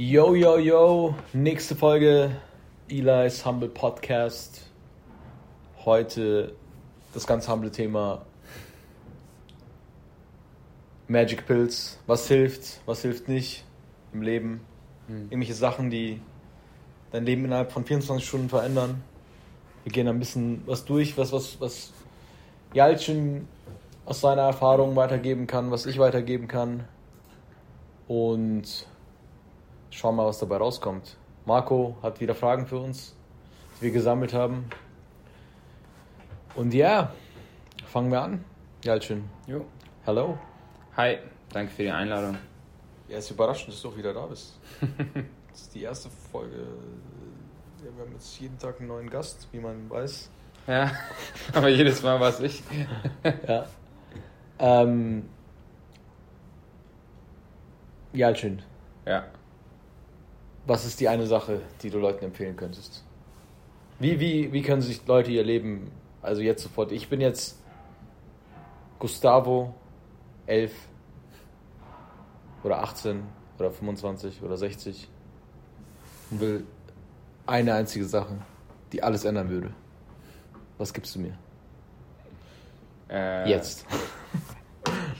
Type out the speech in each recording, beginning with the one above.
Yo, yo, yo, nächste Folge Eli's Humble Podcast. Heute das ganz humble Thema Magic Pills. Was hilft, was hilft nicht im Leben? Hm. Irgendwelche Sachen, die dein Leben innerhalb von 24 Stunden verändern. Wir gehen ein bisschen was durch, was, was, was Jalcin aus seiner Erfahrung weitergeben kann, was ich weitergeben kann. Und schauen mal, was dabei rauskommt. Marco hat wieder Fragen für uns, die wir gesammelt haben. Und ja, fangen wir an. Jalcin, Jo. hello. Hi, danke für die Einladung. Ja, ist überraschend, dass du auch wieder da bist. das ist die erste Folge. Ja, wir haben jetzt jeden Tag einen neuen Gast, wie man weiß. Ja, aber jedes Mal war es ich. Ja. Ähm, Jalcin, Ja. Was ist die eine Sache, die du Leuten empfehlen könntest? Wie, wie, wie können sich Leute ihr Leben, also jetzt sofort, ich bin jetzt Gustavo, 11 oder 18 oder 25 oder 60 und will eine einzige Sache, die alles ändern würde. Was gibst du mir? Äh, Jetzt.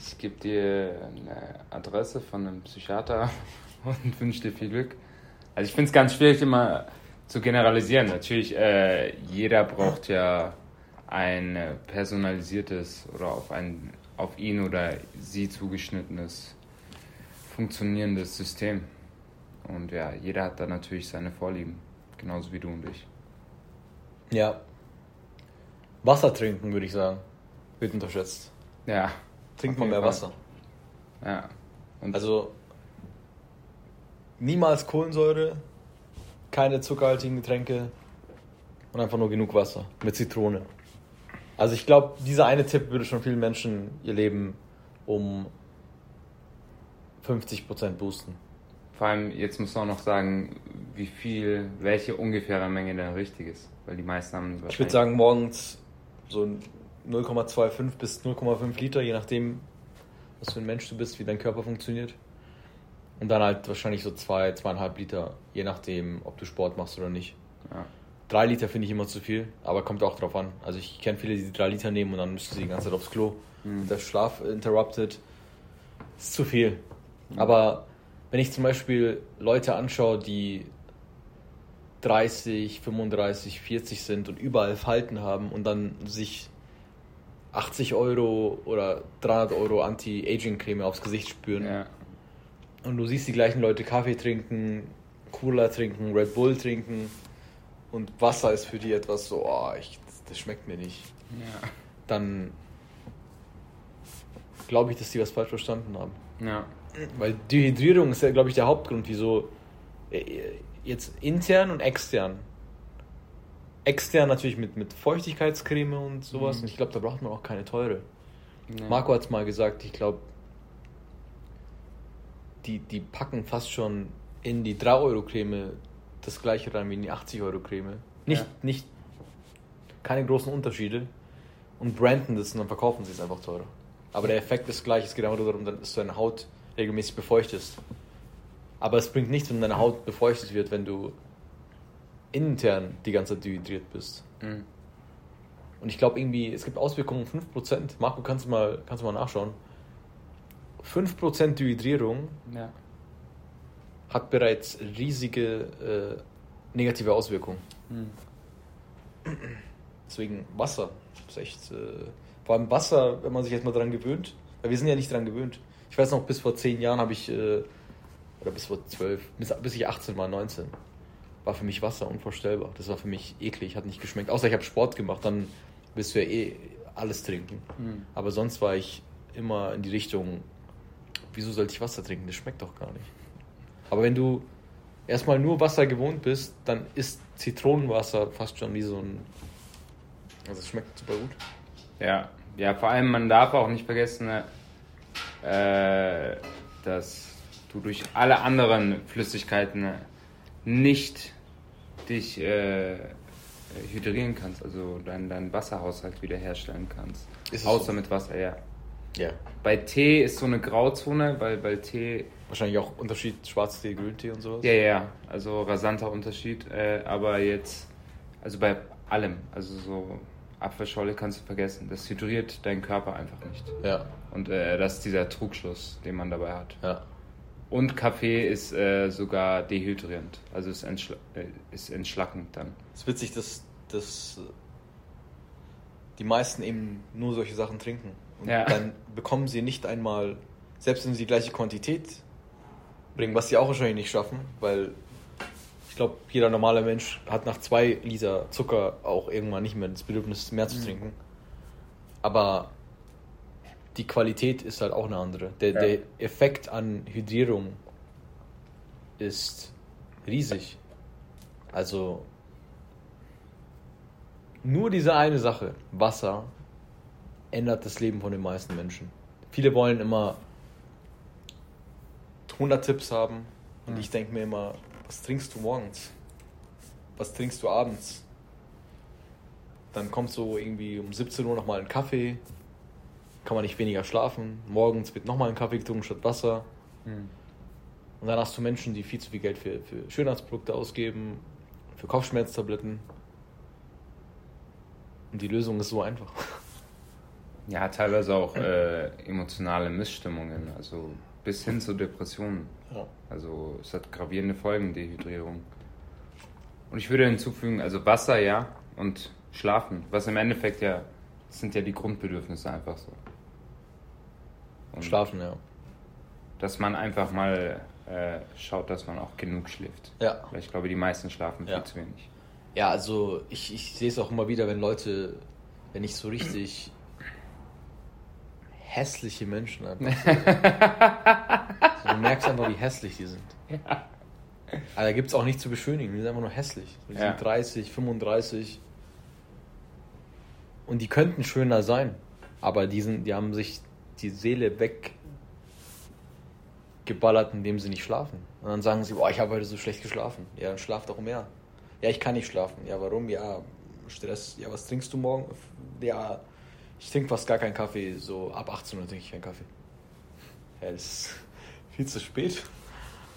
Ich gebe dir eine Adresse von einem Psychiater und wünsche dir viel Glück. Also ich finde es ganz schwierig immer zu generalisieren. Natürlich, äh, jeder braucht ja ein personalisiertes oder auf, ein, auf ihn oder sie zugeschnittenes, funktionierendes System. Und ja, jeder hat da natürlich seine Vorlieben. Genauso wie du und ich. Ja. Wasser trinken, würde ich sagen. Wird unterschätzt. Ja. Trinkt jeden mehr Fall. Wasser. Ja. Und Also niemals Kohlensäure, keine zuckerhaltigen Getränke und einfach nur genug Wasser mit Zitrone. Also ich glaube, dieser eine Tipp würde schon vielen Menschen ihr Leben um 50% boosten. Vor allem, jetzt muss man auch noch sagen, wie viel, welche ungefähre Menge denn richtig ist. Weil die meisten haben Ich würde sagen, morgens so 0,25 bis 0,5 Liter, je nachdem, was für ein Mensch du bist, wie dein Körper funktioniert. Und dann halt wahrscheinlich so 2, zwei, 2,5 Liter, je nachdem, ob du Sport machst oder nicht. Ja. 3 Liter finde ich immer zu viel, aber kommt auch drauf an. Also ich kenne viele, die 3 Liter nehmen und dann müssen sie die ganze Zeit aufs Klo. Mhm. Der Schlaf interrupted. Ist zu viel. Aber wenn ich zum Beispiel Leute anschaue, die 30, 35, 40 sind und überall Falten haben und dann sich 80 Euro oder 300 Euro Anti-Aging-Creme aufs Gesicht spüren Ja. Und du siehst die gleichen Leute Kaffee trinken, Cola trinken, Red Bull trinken und Wasser ist für die etwas so, oh, ich, das schmeckt mir nicht. Ja. Dann glaube ich, dass die was falsch verstanden haben. Ja. Weil Dehydrierung ist ja, glaube ich, der Hauptgrund, wieso äh, jetzt intern und extern. Extern natürlich mit, mit Feuchtigkeitscreme und sowas. Mhm. Und ich glaube, da braucht man auch keine teure. Nee. Marco hat es mal gesagt, ich glaube, die, die packen fast schon in die 3-Euro-Creme das gleiche rein wie in die 80-Euro-Creme. Nicht, Ja. nicht, keine großen Unterschiede. Und branden das und dann verkaufen sie es einfach teurer. Aber der Effekt ist gleich, es geht einfach nur darum, dass du deine Haut regelmäßig befeuchtest. Aber es bringt nichts, wenn deine Haut befeuchtet wird, wenn du intern die ganze Zeit dehydriert bist. Mhm. Und ich glaube irgendwie, es gibt Auswirkungen 5%. Marco, kannst du mal, kannst du mal nachschauen. 5% Dehydrierung Ja. hat bereits riesige äh, negative Auswirkungen. Mhm. Deswegen Wasser ist echt. Äh, vor allem Wasser, wenn man sich jetzt mal dran gewöhnt. Weil wir sind ja nicht dran gewöhnt. Ich weiß noch, bis vor 10 Jahren habe ich, äh, oder bis vor 12, bis, bis ich 18 war, 19, war für mich Wasser unvorstellbar. Das war für mich eklig, hat nicht geschmeckt. Außer ich habe Sport gemacht, dann willst du ja eh alles trinken. Mhm. Aber sonst war ich immer in die Richtung, wieso sollte ich Wasser trinken? Das schmeckt doch gar nicht. Aber wenn du erstmal nur Wasser gewohnt bist, dann ist Zitronenwasser fast schon wie so ein. Also es schmeckt super gut. Ja. ja, vor allem, man darf auch nicht vergessen, äh, dass du durch alle anderen Flüssigkeiten nicht dich äh, hydrieren kannst, also deinen dein Wasserhaushalt wiederherstellen kannst. Außer so? mit Wasser, ja. Ja. Bei Tee ist so eine Grauzone, weil, weil Tee. Wahrscheinlich auch Unterschied Schwarztee, Grüntee und sowas. Ja, ja, also rasanter Unterschied. Äh, aber jetzt, also bei allem, also so Apfelscholle kannst du vergessen. Das hydriert deinen Körper einfach nicht. Ja. Und äh, das ist dieser Trugschluss, den man dabei hat. Ja. Und Kaffee ist äh, sogar dehydrierend, also ist, entschla äh, ist entschlackend dann. Es ist witzig, dass, dass die meisten eben nur solche Sachen trinken. Und Ja. dann bekommen sie nicht einmal, selbst wenn sie die gleiche Quantität bringen, was sie auch wahrscheinlich nicht schaffen, weil ich glaube, jeder normale Mensch hat nach zwei Liter Zucker auch irgendwann nicht mehr das Bedürfnis, mehr zu trinken. Aber die Qualität ist halt auch eine andere. Der, Ja. der Effekt an Hydrierung ist riesig. Also nur diese eine Sache, Wasser, ändert das Leben von den meisten Menschen. Viele wollen immer 100 Tipps haben und ich denke mir immer, was trinkst du morgens? Was trinkst du abends? Dann kommt so irgendwie um 17 Uhr nochmal ein Kaffee, kann man nicht weniger schlafen. Morgens wird nochmal ein Kaffee getrunken statt Wasser. Und dann hast du Menschen, die viel zu viel Geld für, für Schönheitsprodukte ausgeben, für Kopfschmerztabletten. Und die Lösung ist so einfach. Ja, teilweise auch äh, emotionale Missstimmungen, also bis hin zu Depressionen. Ja. Also es hat gravierende Folgen, Dehydrierung. Und ich würde hinzufügen, also Wasser ja und Schlafen, was im Endeffekt ja, das sind ja die Grundbedürfnisse einfach so. Und Schlafen, ja. Dass man einfach mal äh, schaut, dass man auch genug schläft. Ja. Weil ich glaube, die meisten schlafen viel Ja. zu wenig. Ja, also ich, ich sehe es auch immer wieder, wenn Leute, wenn ich so richtig hässliche Menschen einfach. so, du merkst einfach, wie hässlich die sind. Ja. Aber da gibt es auch nichts zu beschönigen, die sind einfach nur hässlich. Die Ja. sind 30, 35. Und die könnten schöner sein. Aber die, sind, die haben sich die Seele weggeballert, indem sie nicht schlafen. Und dann sagen sie, boah, ich habe heute so schlecht geschlafen. Ja, dann schlaf doch mehr. Ja, ich kann nicht schlafen. Ja, warum? Ja, Stress. Ja, was trinkst du morgen? Ja, ich trinke fast gar keinen Kaffee. So ab 18 Uhr trinke ich keinen Kaffee. Ja, das ist viel zu spät.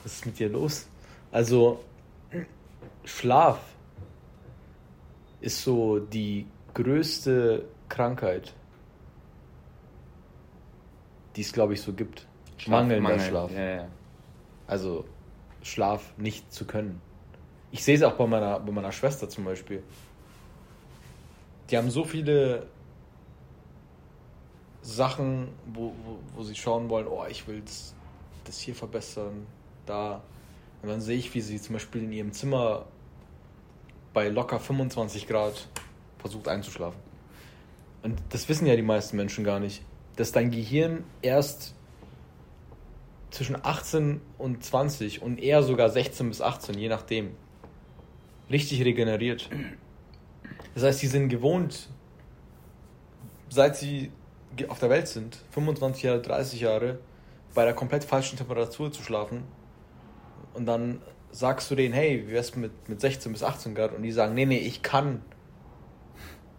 Was ist mit dir los? Also, Schlaf ist so die größte Krankheit, die es, glaube ich, so gibt. Mangelnder Mangel. Schlaf. Ja, ja. Also Schlaf nicht zu können. Ich sehe es auch bei meiner, bei meiner Schwester zum Beispiel. Die haben so viele Sachen, wo, wo, wo sie schauen wollen, oh, ich will das, hier verbessern, da. Und dann sehe ich, wie sie zum Beispiel in ihrem Zimmer bei locker 25 Grad versucht einzuschlafen. Und das wissen ja die meisten Menschen gar nicht, dass dein Gehirn erst zwischen 18 und 20 und eher sogar 16 bis 18, je nachdem, richtig regeneriert. Das heißt, sie sind gewohnt, seit sie auf der Welt sind, 25 Jahre, 30 Jahre, bei der komplett falschen Temperatur zu schlafen. Und dann sagst du denen, hey, wie wär's mit, mit 16 bis 18 Grad? Und die sagen, nee, nee, ich kann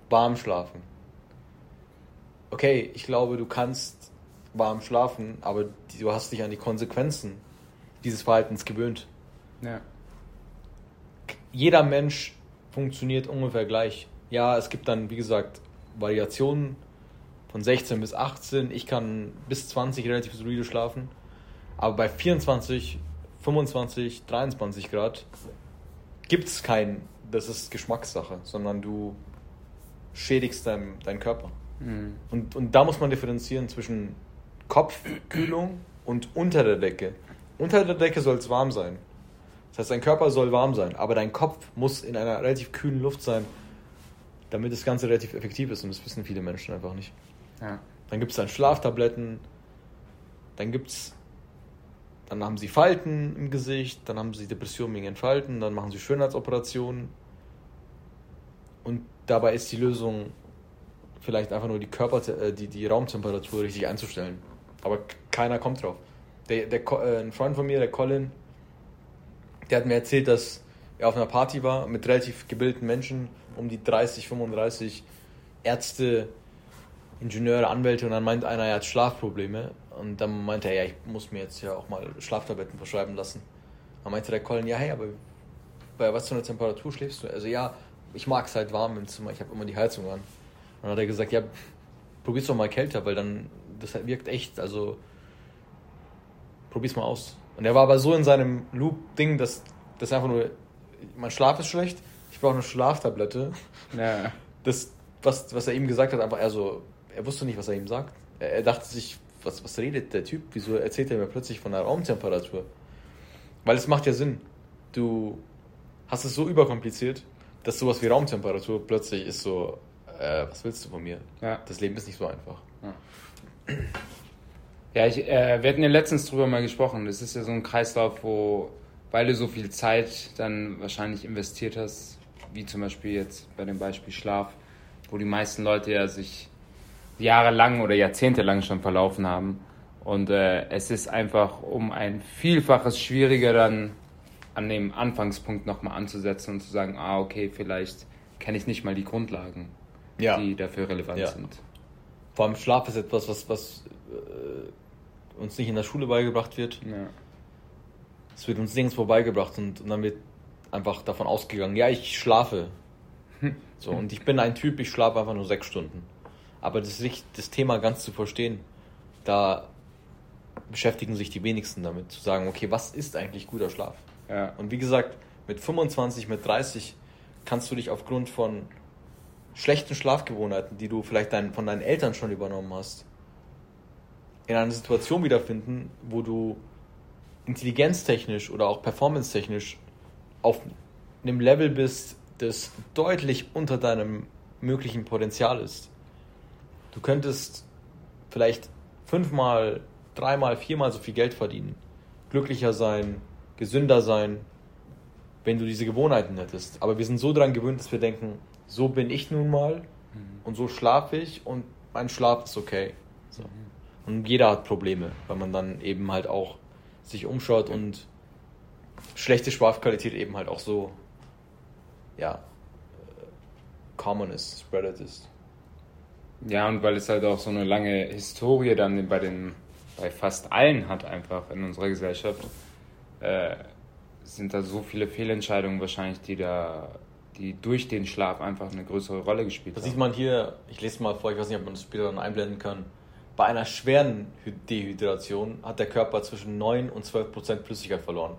warm schlafen. Okay, ich glaube, du kannst warm schlafen, aber du hast dich an die Konsequenzen dieses Verhaltens gewöhnt. ja. Jeder Mensch funktioniert ungefähr gleich. Ja, es gibt dann, wie gesagt, Variationen von 16 bis 18. Ich kann bis 20 relativ solide schlafen. Aber bei 24, 25, 23 Grad gibt es kein, das ist Geschmackssache, sondern du schädigst deinen deinen Körper. Mhm. Und, und da muss man differenzieren zwischen Kopfkühlung und unter der Decke. Unter der Decke soll es warm sein. Das heißt, dein Körper soll warm sein, aber dein Kopf muss in einer relativ kühlen Luft sein, damit das Ganze relativ effektiv ist. Und das wissen viele Menschen einfach nicht. Dann gibt es dann Schlaftabletten, dann gibt's, dann haben sie Falten im Gesicht, dann haben sie Depressionen wegen den Falten, dann machen sie Schönheitsoperationen. Und dabei ist die Lösung vielleicht einfach nur die Körper, äh, die, die Raumtemperatur richtig einzustellen. Aber keiner kommt drauf. Der, der, äh, ein Freund von mir, der Colin, der hat mir erzählt, dass er auf einer Party war mit relativ gebildeten Menschen, um die 30, 35 Ärzte, Ingenieure, Anwälte und dann meint einer, er hat Schlafprobleme. Und dann meinte er, ja, ich muss mir jetzt ja auch mal Schlaftabletten verschreiben lassen. Dann meinte der Colin, ja, hey, aber bei was für einer Temperatur schläfst du? Also ja, ich mag es halt warm im Zimmer, ich habe immer die Heizung an. Und dann hat er gesagt, ja, probier's doch mal kälter, weil dann, das wirkt echt, also probier's mal aus. Und er war aber so in seinem Loop-Ding, dass das einfach nur, mein Schlaf ist schlecht, ich brauche eine Schlaftablette. Ja. Das, was, was er ihm gesagt hat, einfach er so, er wusste nicht, was er ihm sagt. Er, er dachte sich, was, was redet der Typ? Wieso erzählt er mir plötzlich von der Raumtemperatur? Weil es macht ja Sinn. Du hast es so überkompliziert, dass sowas wie Raumtemperatur plötzlich ist so, äh, was willst du von mir? Ja. Das Leben ist nicht so einfach. Ja, ja ich, äh, wir hatten ja letztens drüber mal gesprochen. Das ist ja so ein Kreislauf, wo, weil du so viel Zeit dann wahrscheinlich investiert hast, wie zum Beispiel jetzt bei dem Beispiel Schlaf, wo die meisten Leute ja sich jahrelang oder jahrzehntelang schon verlaufen haben. Und äh, es ist einfach um ein Vielfaches schwieriger dann an dem Anfangspunkt nochmal anzusetzen und zu sagen, ah, okay, vielleicht kenne ich nicht mal die Grundlagen, ja. die dafür relevant ja. sind. Vor allem Schlaf ist etwas, was, was äh, uns nicht in der Schule beigebracht wird. Ja. Es wird uns nirgendwo beigebracht und, und dann wird einfach davon ausgegangen, ja, ich schlafe. So, und ich bin ein Typ, ich schlafe einfach nur sechs Stunden. Aber das, das Thema ganz zu verstehen, da beschäftigen sich die wenigsten damit, zu sagen, okay, was ist eigentlich guter Schlaf? Ja. Und wie gesagt, mit 25, mit 30 kannst du dich aufgrund von schlechten Schlafgewohnheiten, die du vielleicht dein, von deinen Eltern schon übernommen hast, in einer Situation wiederfinden, wo du intelligenztechnisch oder auch performancetechnisch auf einem Level bist, das deutlich unter deinem möglichen Potenzial ist. Du könntest vielleicht fünfmal, dreimal, viermal so viel Geld verdienen, glücklicher sein, gesünder sein, wenn du diese Gewohnheiten hättest. Aber wir sind so daran gewöhnt, dass wir denken, so bin ich nun mal mhm. und so schlafe ich und mein Schlaf ist okay. So. Mhm. Und jeder hat Probleme, weil man dann eben halt auch sich umschaut und schlechte Schlafqualität eben halt auch so, ja, äh, common ist, spreaded ist. Ja, und weil es halt auch so eine lange Historie dann bei den, bei fast allen hat einfach in unserer Gesellschaft, äh, sind da so viele Fehlentscheidungen wahrscheinlich, die da, die durch den Schlaf einfach eine größere Rolle gespielt das haben. Das sieht man hier, ich lese mal vor, ich weiß nicht, ob man das später dann einblenden kann. Bei einer schweren Dehydration hat der Körper zwischen 9 und 12 Prozent Flüssigkeit verloren.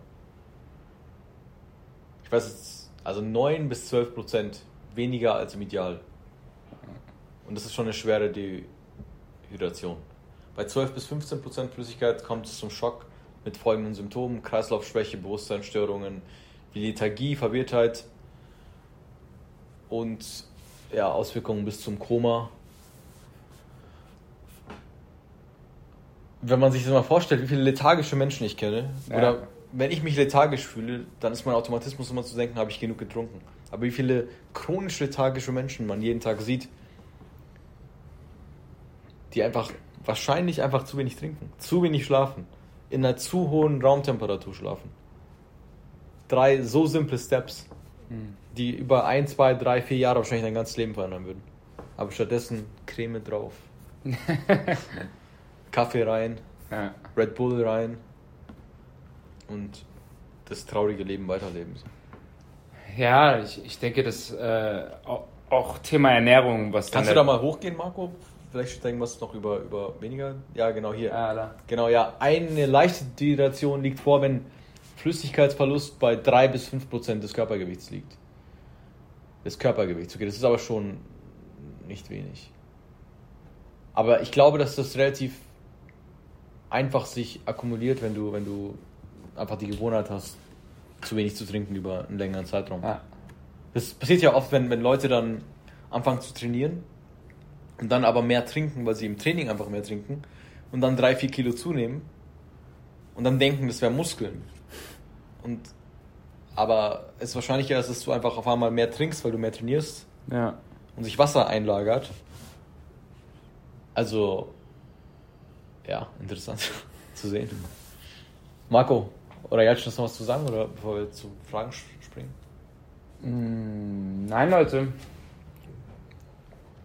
Ich weiß jetzt, also 9 bis 12 Prozent weniger als im Ideal. Und das ist schon eine schwere Dehydration. Bei 12 bis 15 Prozent Flüssigkeit kommt es zum Schock mit folgenden Symptomen: Kreislaufschwäche, Bewusstseinsstörungen, wie Lethargie, Verwirrtheit und ja, Auswirkungen bis zum Koma. Wenn man sich das mal vorstellt, wie viele lethargische Menschen ich kenne, ja. oder wenn ich mich lethargisch fühle, dann ist mein Automatismus immer zu denken, habe ich genug getrunken. Aber wie viele chronisch lethargische Menschen man jeden Tag sieht, die einfach wahrscheinlich einfach zu wenig trinken, zu wenig schlafen, in einer zu hohen Raumtemperatur schlafen. Drei so simple Steps, hm. die über ein, zwei, drei, vier Jahre wahrscheinlich dein ganzes Leben verändern würden. Aber stattdessen Creme drauf. Kaffee rein, ja. Red Bull rein und das traurige Leben weiterleben. Ja, ich, ich denke, dass äh, auch Thema Ernährung, was Kannst du da mal hochgehen, Marco? Vielleicht steht irgendwas noch über, über weniger. Ja, genau hier. Ah, da. Genau, ja. Eine leichte Dehydration liegt vor, wenn Flüssigkeitsverlust bei 3 bis 5 Prozent des Körpergewichts liegt. Des Körpergewichts. Okay, das ist aber schon nicht wenig. Aber ich glaube, dass das relativ einfach sich akkumuliert, wenn du, wenn du einfach die Gewohnheit hast, zu wenig zu trinken über einen längeren Zeitraum. Ja. Das passiert ja oft, wenn, wenn Leute dann anfangen zu trainieren und dann aber mehr trinken, weil sie im Training einfach mehr trinken und dann drei, vier Kilo zunehmen und dann denken, das wäre Muskeln. Und aber es ist wahrscheinlicher, dass du einfach auf einmal mehr trinkst, weil du mehr trainierst ja. und sich Wasser einlagert. Also, ja, interessant zu sehen. Marco, oder jetzt noch was zu sagen, oder bevor wir zu Fragen springen? Mm, nein, Leute.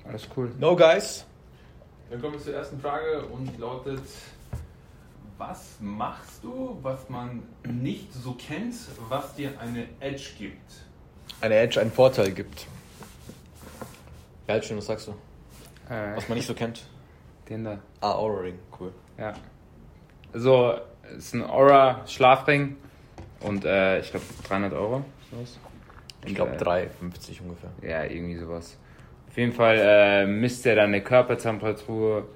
Alles cool. No, guys. Dann kommen wir zur ersten Frage und die lautet: Was machst du, was man nicht so kennt, was dir eine Edge gibt? Eine Edge einen Vorteil gibt. Geil, schön, was sagst du? Äh, Was man nicht so kennt. den da. Ah, Aura Ring, cool. Ja. Also, es ist ein Aura Schlafring und äh, ich glaube 300 Euro. Sowas. Ich glaube äh, 3,50 ungefähr. Ja, irgendwie sowas. Jeden Fall äh, misst er deine Körpertemperatur,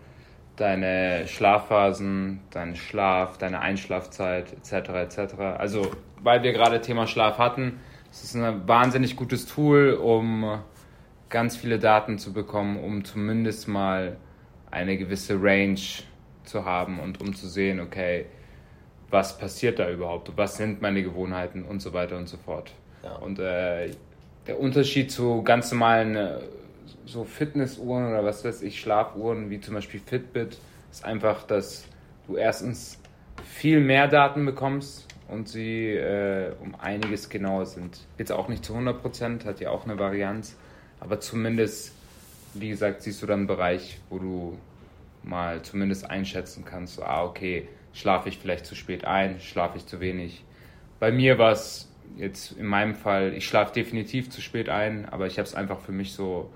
deine Schlafphasen, deinen Schlaf, deine Einschlafzeit etc. etc. Also, weil wir gerade Thema Schlaf hatten, es ist ein wahnsinnig gutes Tool, um ganz viele Daten zu bekommen, um zumindest mal eine gewisse Range zu haben und um zu sehen, okay, was passiert da überhaupt, was sind meine Gewohnheiten und so weiter und so fort. Ja. Und äh, der Unterschied zu ganz normalen äh, so Fitnessuhren oder was weiß ich, Schlafuhren, wie zum Beispiel Fitbit, ist einfach, dass du erstens viel mehr Daten bekommst und sie äh, um einiges genauer sind. Jetzt auch nicht zu 100%, hat ja auch eine Varianz, aber zumindest, wie gesagt, siehst du dann einen Bereich, wo du mal zumindest einschätzen kannst, so, ah, okay, schlafe ich vielleicht zu spät ein, schlafe ich zu wenig. Bei mir war es jetzt in meinem Fall, ich schlafe definitiv zu spät ein, aber ich habe es einfach für mich so,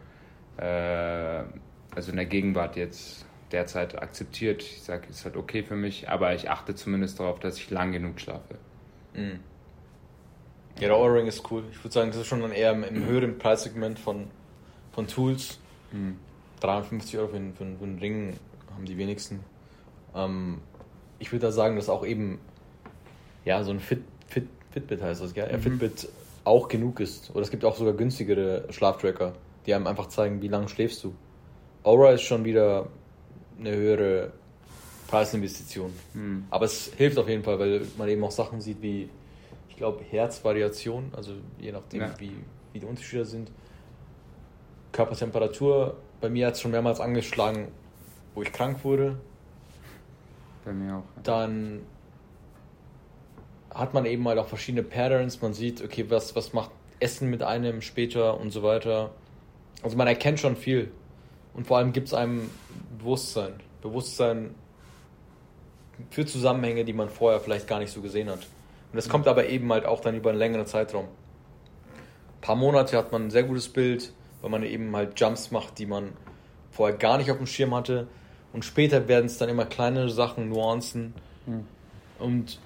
also in der Gegenwart jetzt derzeit akzeptiert. Ich sage, ist halt okay für mich, aber ich achte zumindest darauf, dass ich lang genug schlafe. Mhm. Ja, der Aura Ring ist cool. Ich würde sagen, das ist schon dann eher im, im höheren Preissegment von, von Tools. Mhm. 53 Euro für, einen- für, für einen Ring haben die wenigsten. Ähm, ich würde da sagen, dass auch eben ja so ein Fit, Fit, Fitbit heißt das, gell? Ja, Mhm. Fitbit auch genug ist. Oder es gibt auch sogar günstigere Schlaftracker, die einem einfach zeigen, wie lange schläfst du. Aura ist schon wieder eine höhere Preisinvestition. Mhm. Aber es hilft auf jeden Fall, weil man eben auch Sachen sieht wie, ich glaube, Herzvariation, also je nachdem, Ja. wie, wie die Unterschiede sind. Körpertemperatur, bei mir hat es schon mehrmals angeschlagen, wo ich krank wurde. Bei mir auch. Dann hat man eben halt auch verschiedene Patterns. Man sieht, okay, was, was macht Essen mit einem später und so weiter. Also man erkennt schon viel. Und vor allem gibt es einem Bewusstsein. Bewusstsein für Zusammenhänge, die man vorher vielleicht gar nicht so gesehen hat. Und das kommt aber eben halt auch dann über einen längeren Zeitraum. Ein paar Monate hat man ein sehr gutes Bild, weil man eben halt Jumps macht, die man vorher gar nicht auf dem Schirm hatte. Und später werden es dann immer kleinere Sachen, Nuancen. Mhm. Und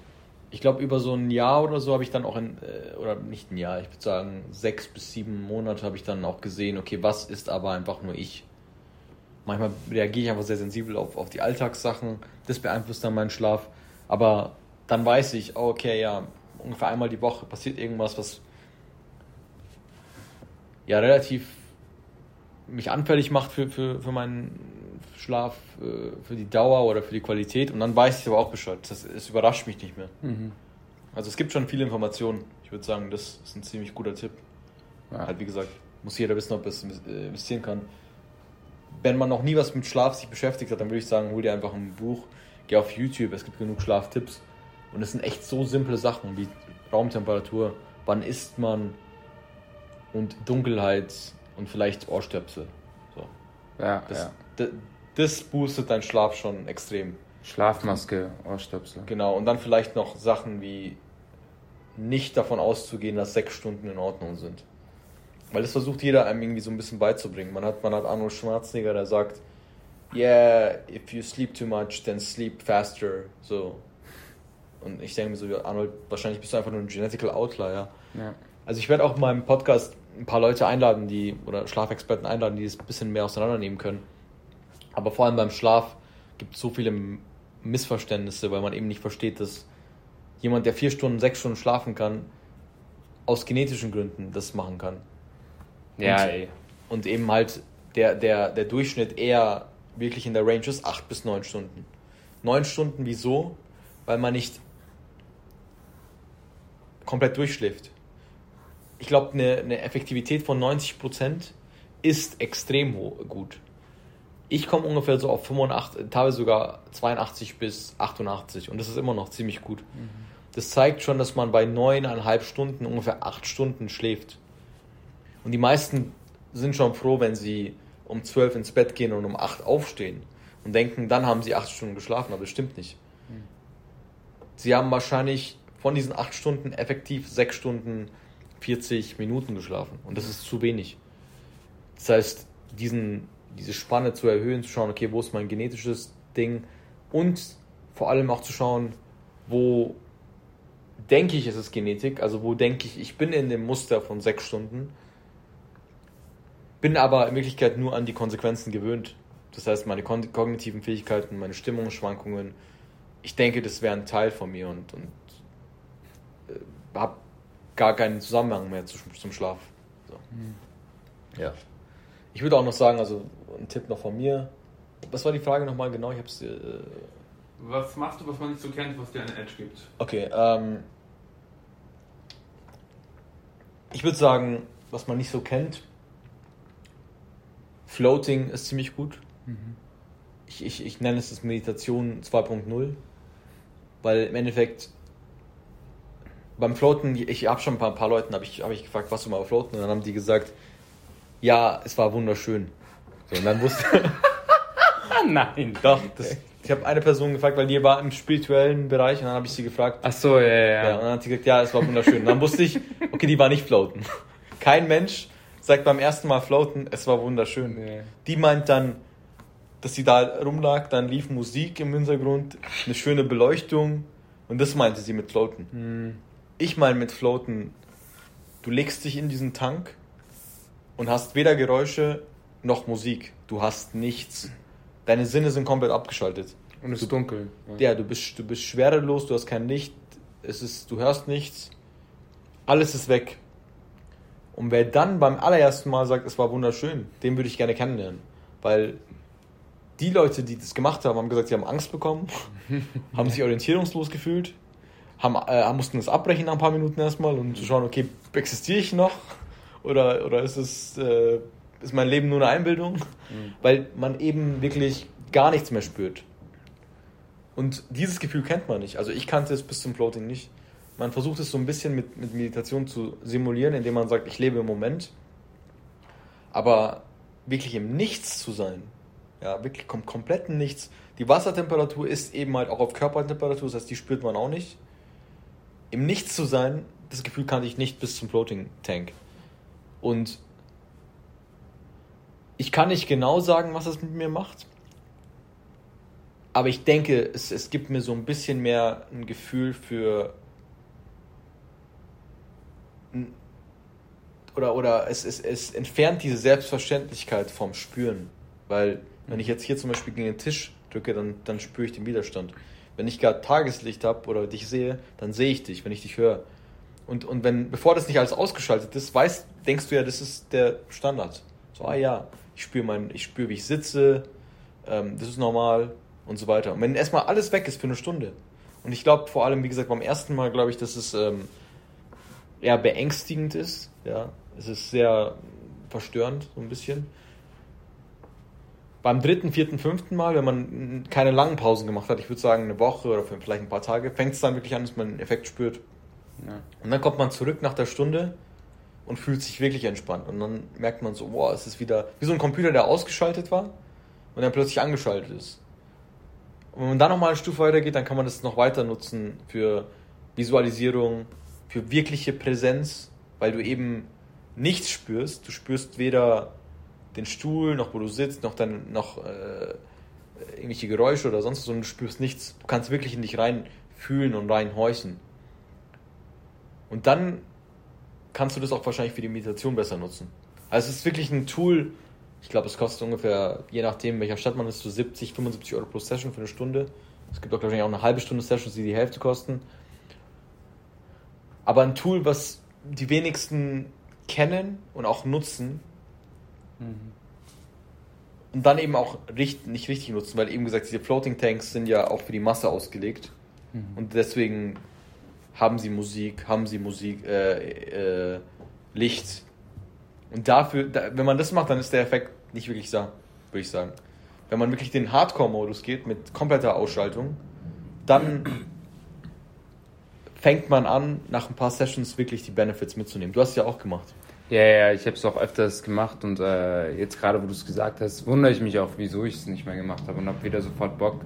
ich glaube, über so ein Jahr oder so habe ich dann auch, in, äh, oder nicht ein Jahr, ich würde sagen, sechs bis sieben Monate habe ich dann auch gesehen, okay, was ist aber einfach nur ich? Manchmal reagiere ich einfach sehr sensibel auf, auf die Alltagssachen, das beeinflusst dann meinen Schlaf. Aber dann weiß ich, oh, okay, ja, ungefähr einmal die Woche passiert irgendwas, was ja relativ mich anfällig macht für, für, für meinen Schlaf, äh, für die Dauer oder für die Qualität. Und dann weiß ich aber auch Bescheid. Das, es überrascht mich nicht mehr. Mhm. Also es gibt schon viele Informationen. Ich würde sagen, das ist ein ziemlich guter Tipp. Ja. Halt wie gesagt, muss jeder wissen, ob er es äh, investieren kann. Wenn man noch nie was mit Schlaf sich beschäftigt hat, dann würde ich sagen, hol dir einfach ein Buch, geh auf YouTube, es gibt genug Schlaftipps. Und es sind echt so simple Sachen wie Raumtemperatur, wann isst man und Dunkelheit und vielleicht Ohrstöpsel. So. Ja, Das, ja. Das boostet deinen Schlaf schon extrem. Schlafmaske, Ohrstöpsel. Genau, und dann vielleicht noch Sachen wie nicht davon auszugehen, dass sechs Stunden in Ordnung sind. Weil das versucht jeder einem irgendwie so ein bisschen beizubringen. Man hat, man hat Arnold Schwarzenegger, der sagt, yeah, if you sleep too much, then sleep faster. So. Und ich denke mir so, Arnold, wahrscheinlich bist du einfach nur ein genetical outlier. Ja. Also ich werde auch in meinem Podcast ein paar Leute einladen, die, oder Schlafexperten einladen, die das ein bisschen mehr auseinandernehmen können. Aber vor allem beim Schlaf gibt es so viele Missverständnisse, weil man eben nicht versteht, dass jemand, der vier Stunden, sechs Stunden schlafen kann, aus genetischen Gründen das machen kann. Ja, Und- ey. Und eben halt der, der, der Durchschnitt eher wirklich in der Range ist acht bis neun Stunden. Neun Stunden, wieso? Weil man nicht komplett durchschläft. Ich glaube, eine, eine Effektivität von 90% ist extrem gut. Ich komme ungefähr so auf 85, teilweise sogar 82 bis 88 und das ist immer noch ziemlich gut. Das zeigt schon, dass man bei neuneinhalb Stunden ungefähr acht Stunden schläft. Und die meisten sind schon froh, wenn sie um 12 ins Bett gehen und um 8 aufstehen. und denken, dann haben sie acht Stunden geschlafen, aber das stimmt nicht. Sie haben wahrscheinlich von diesen acht Stunden effektiv sechs Stunden 40 Minuten geschlafen und das ist zu wenig. Das heißt, diesen, diese Spanne zu erhöhen, zu schauen, okay, wo ist mein genetisches Ding und vor allem auch zu schauen, wo denke ich, es ist Genetik, also wo denke ich, ich bin in dem Muster von sechs Stunden, bin aber in Wirklichkeit nur an die Konsequenzen gewöhnt. Das heißt, meine kognitiven Fähigkeiten, meine Stimmungsschwankungen, ich denke, das wäre ein Teil von mir und, und äh, habe gar keinen Zusammenhang mehr zu, zum Schlaf. So. Mhm. Ja. Ich würde auch noch sagen, also ein Tipp noch von mir. Was war die Frage nochmal genau? Ich hab's. Äh, was machst du, was man nicht so kennt, was dir eine Edge gibt? Okay, ähm, ich würde sagen, was man nicht so kennt, Floating ist ziemlich gut. Mhm. Ich, ich, ich nenne es das Meditation 2.0, weil im Endeffekt beim Floaten, ich habe schon ein paar, ein paar Leuten habe ich, hab ich gefragt, was du mal floaten und dann haben die gesagt, ja, es war wunderschön. So, und dann wusste Nein. Doch, das, ich habe eine Person gefragt, weil die war im spirituellen Bereich und dann habe ich sie gefragt. Ach so, ja, ja, ja. Und dann hat sie gesagt, ja, es war wunderschön. Und dann wusste ich, okay, die war nicht floaten. Kein Mensch sagt beim ersten Mal floaten, es war wunderschön. Ja. Die meint dann, dass sie da rumlag, dann lief Musik im Hintergrund, eine schöne Beleuchtung und das meinte sie mit floaten. Mhm. Ich meine mit floaten, du legst dich in diesen Tank und hast weder Geräusche noch Musik. Du hast nichts. Deine Sinne sind komplett abgeschaltet. Und es ist dunkel. Ja, ja du, bist, du bist schwerelos, du hast kein Licht, es ist, du hörst nichts. Alles ist weg. Und wer dann beim allerersten Mal sagt, es war wunderschön, den würde ich gerne kennenlernen. Weil die Leute, die das gemacht haben, haben gesagt, sie haben Angst bekommen, haben sich orientierungslos gefühlt, haben, äh, mussten das abbrechen nach ein paar Minuten erstmal und schauen, okay, existiere ich noch? Oder, oder ist es äh, ist mein Leben nur eine Einbildung? Mhm. Weil man eben wirklich gar nichts mehr spürt. Und dieses Gefühl kennt man nicht. Also ich kannte es bis zum Floating nicht. Man versucht es so ein bisschen mit, mit Meditation zu simulieren, indem man sagt, ich lebe im Moment. Aber wirklich im Nichts zu sein, ja, wirklich kom komplett Nichts. Die Wassertemperatur ist eben halt auch auf Körpertemperatur, das heißt, die spürt man auch nicht. Im Nichts zu sein, das Gefühl kannte ich nicht bis zum Floating Tank. Und ich kann nicht genau sagen, was es mit mir macht. Aber ich denke, es, es gibt mir so ein bisschen mehr ein Gefühl für. Oder, oder es, es, es entfernt diese Selbstverständlichkeit vom Spüren. Weil, wenn ich jetzt hier zum Beispiel gegen den Tisch drücke, dann, dann spüre ich den Widerstand. Wenn ich gerade Tageslicht habe oder dich sehe, dann sehe ich dich, wenn ich dich höre. Und, und wenn, bevor das nicht alles ausgeschaltet ist, weißt, denkst du ja, das ist der Standard. So, ah ja, ich spüre mein, ich spüre, wie ich sitze, ähm, das ist normal und so weiter. Und wenn erstmal alles weg ist für eine Stunde, und ich glaube vor allem, wie gesagt, beim ersten Mal glaube ich, dass es ähm, eher beängstigend ist, ja, es ist sehr verstörend, so ein bisschen. Beim dritten, vierten, fünften Mal, wenn man keine langen Pausen gemacht hat, ich würde sagen eine Woche oder vielleicht ein paar Tage, fängt es dann wirklich an, dass man einen Effekt spürt. Ja. Und dann kommt man zurück nach der Stunde und fühlt sich wirklich entspannt. Und dann merkt man so, boah, es ist wieder wie so ein Computer, der ausgeschaltet war und dann plötzlich angeschaltet ist. Und wenn man dann nochmal eine Stufe weitergeht, dann kann man das noch weiter nutzen für Visualisierung, für wirkliche Präsenz, weil du eben nichts spürst. Du spürst weder den Stuhl, noch wo du sitzt, noch, dein, noch äh, irgendwelche Geräusche oder sonst was, sondern du spürst nichts. Du kannst wirklich in dich rein fühlen und rein horchen. Und dann kannst du das auch wahrscheinlich für die Meditation besser nutzen. Also es ist wirklich ein Tool, ich glaube, es kostet ungefähr, je nachdem, welcher Stadt man ist, so 70, 75 Euro pro Session für eine Stunde. Es gibt auch wahrscheinlich auch eine halbe Stunde Sessions, die die Hälfte kosten. Aber ein Tool, was die wenigsten kennen und auch nutzen. Mhm. Und dann eben auch richtig, nicht richtig nutzen, weil eben gesagt, diese Floating Tanks sind ja auch für die Masse ausgelegt. Mhm. Und deswegen haben sie Musik, haben sie Musik, äh, äh, Licht. Und dafür, da, wenn man das macht, dann ist der Effekt nicht wirklich da, würde ich sagen. Wenn man wirklich den Hardcore-Modus geht mit kompletter Ausschaltung, dann fängt man an, nach ein paar Sessions wirklich die Benefits mitzunehmen. Du hast es ja auch gemacht. Ja, ja, ich habe es auch öfters gemacht und äh, jetzt gerade, wo du es gesagt hast, wundere ich mich auch, wieso ich es nicht mehr gemacht habe und habe wieder sofort Bock.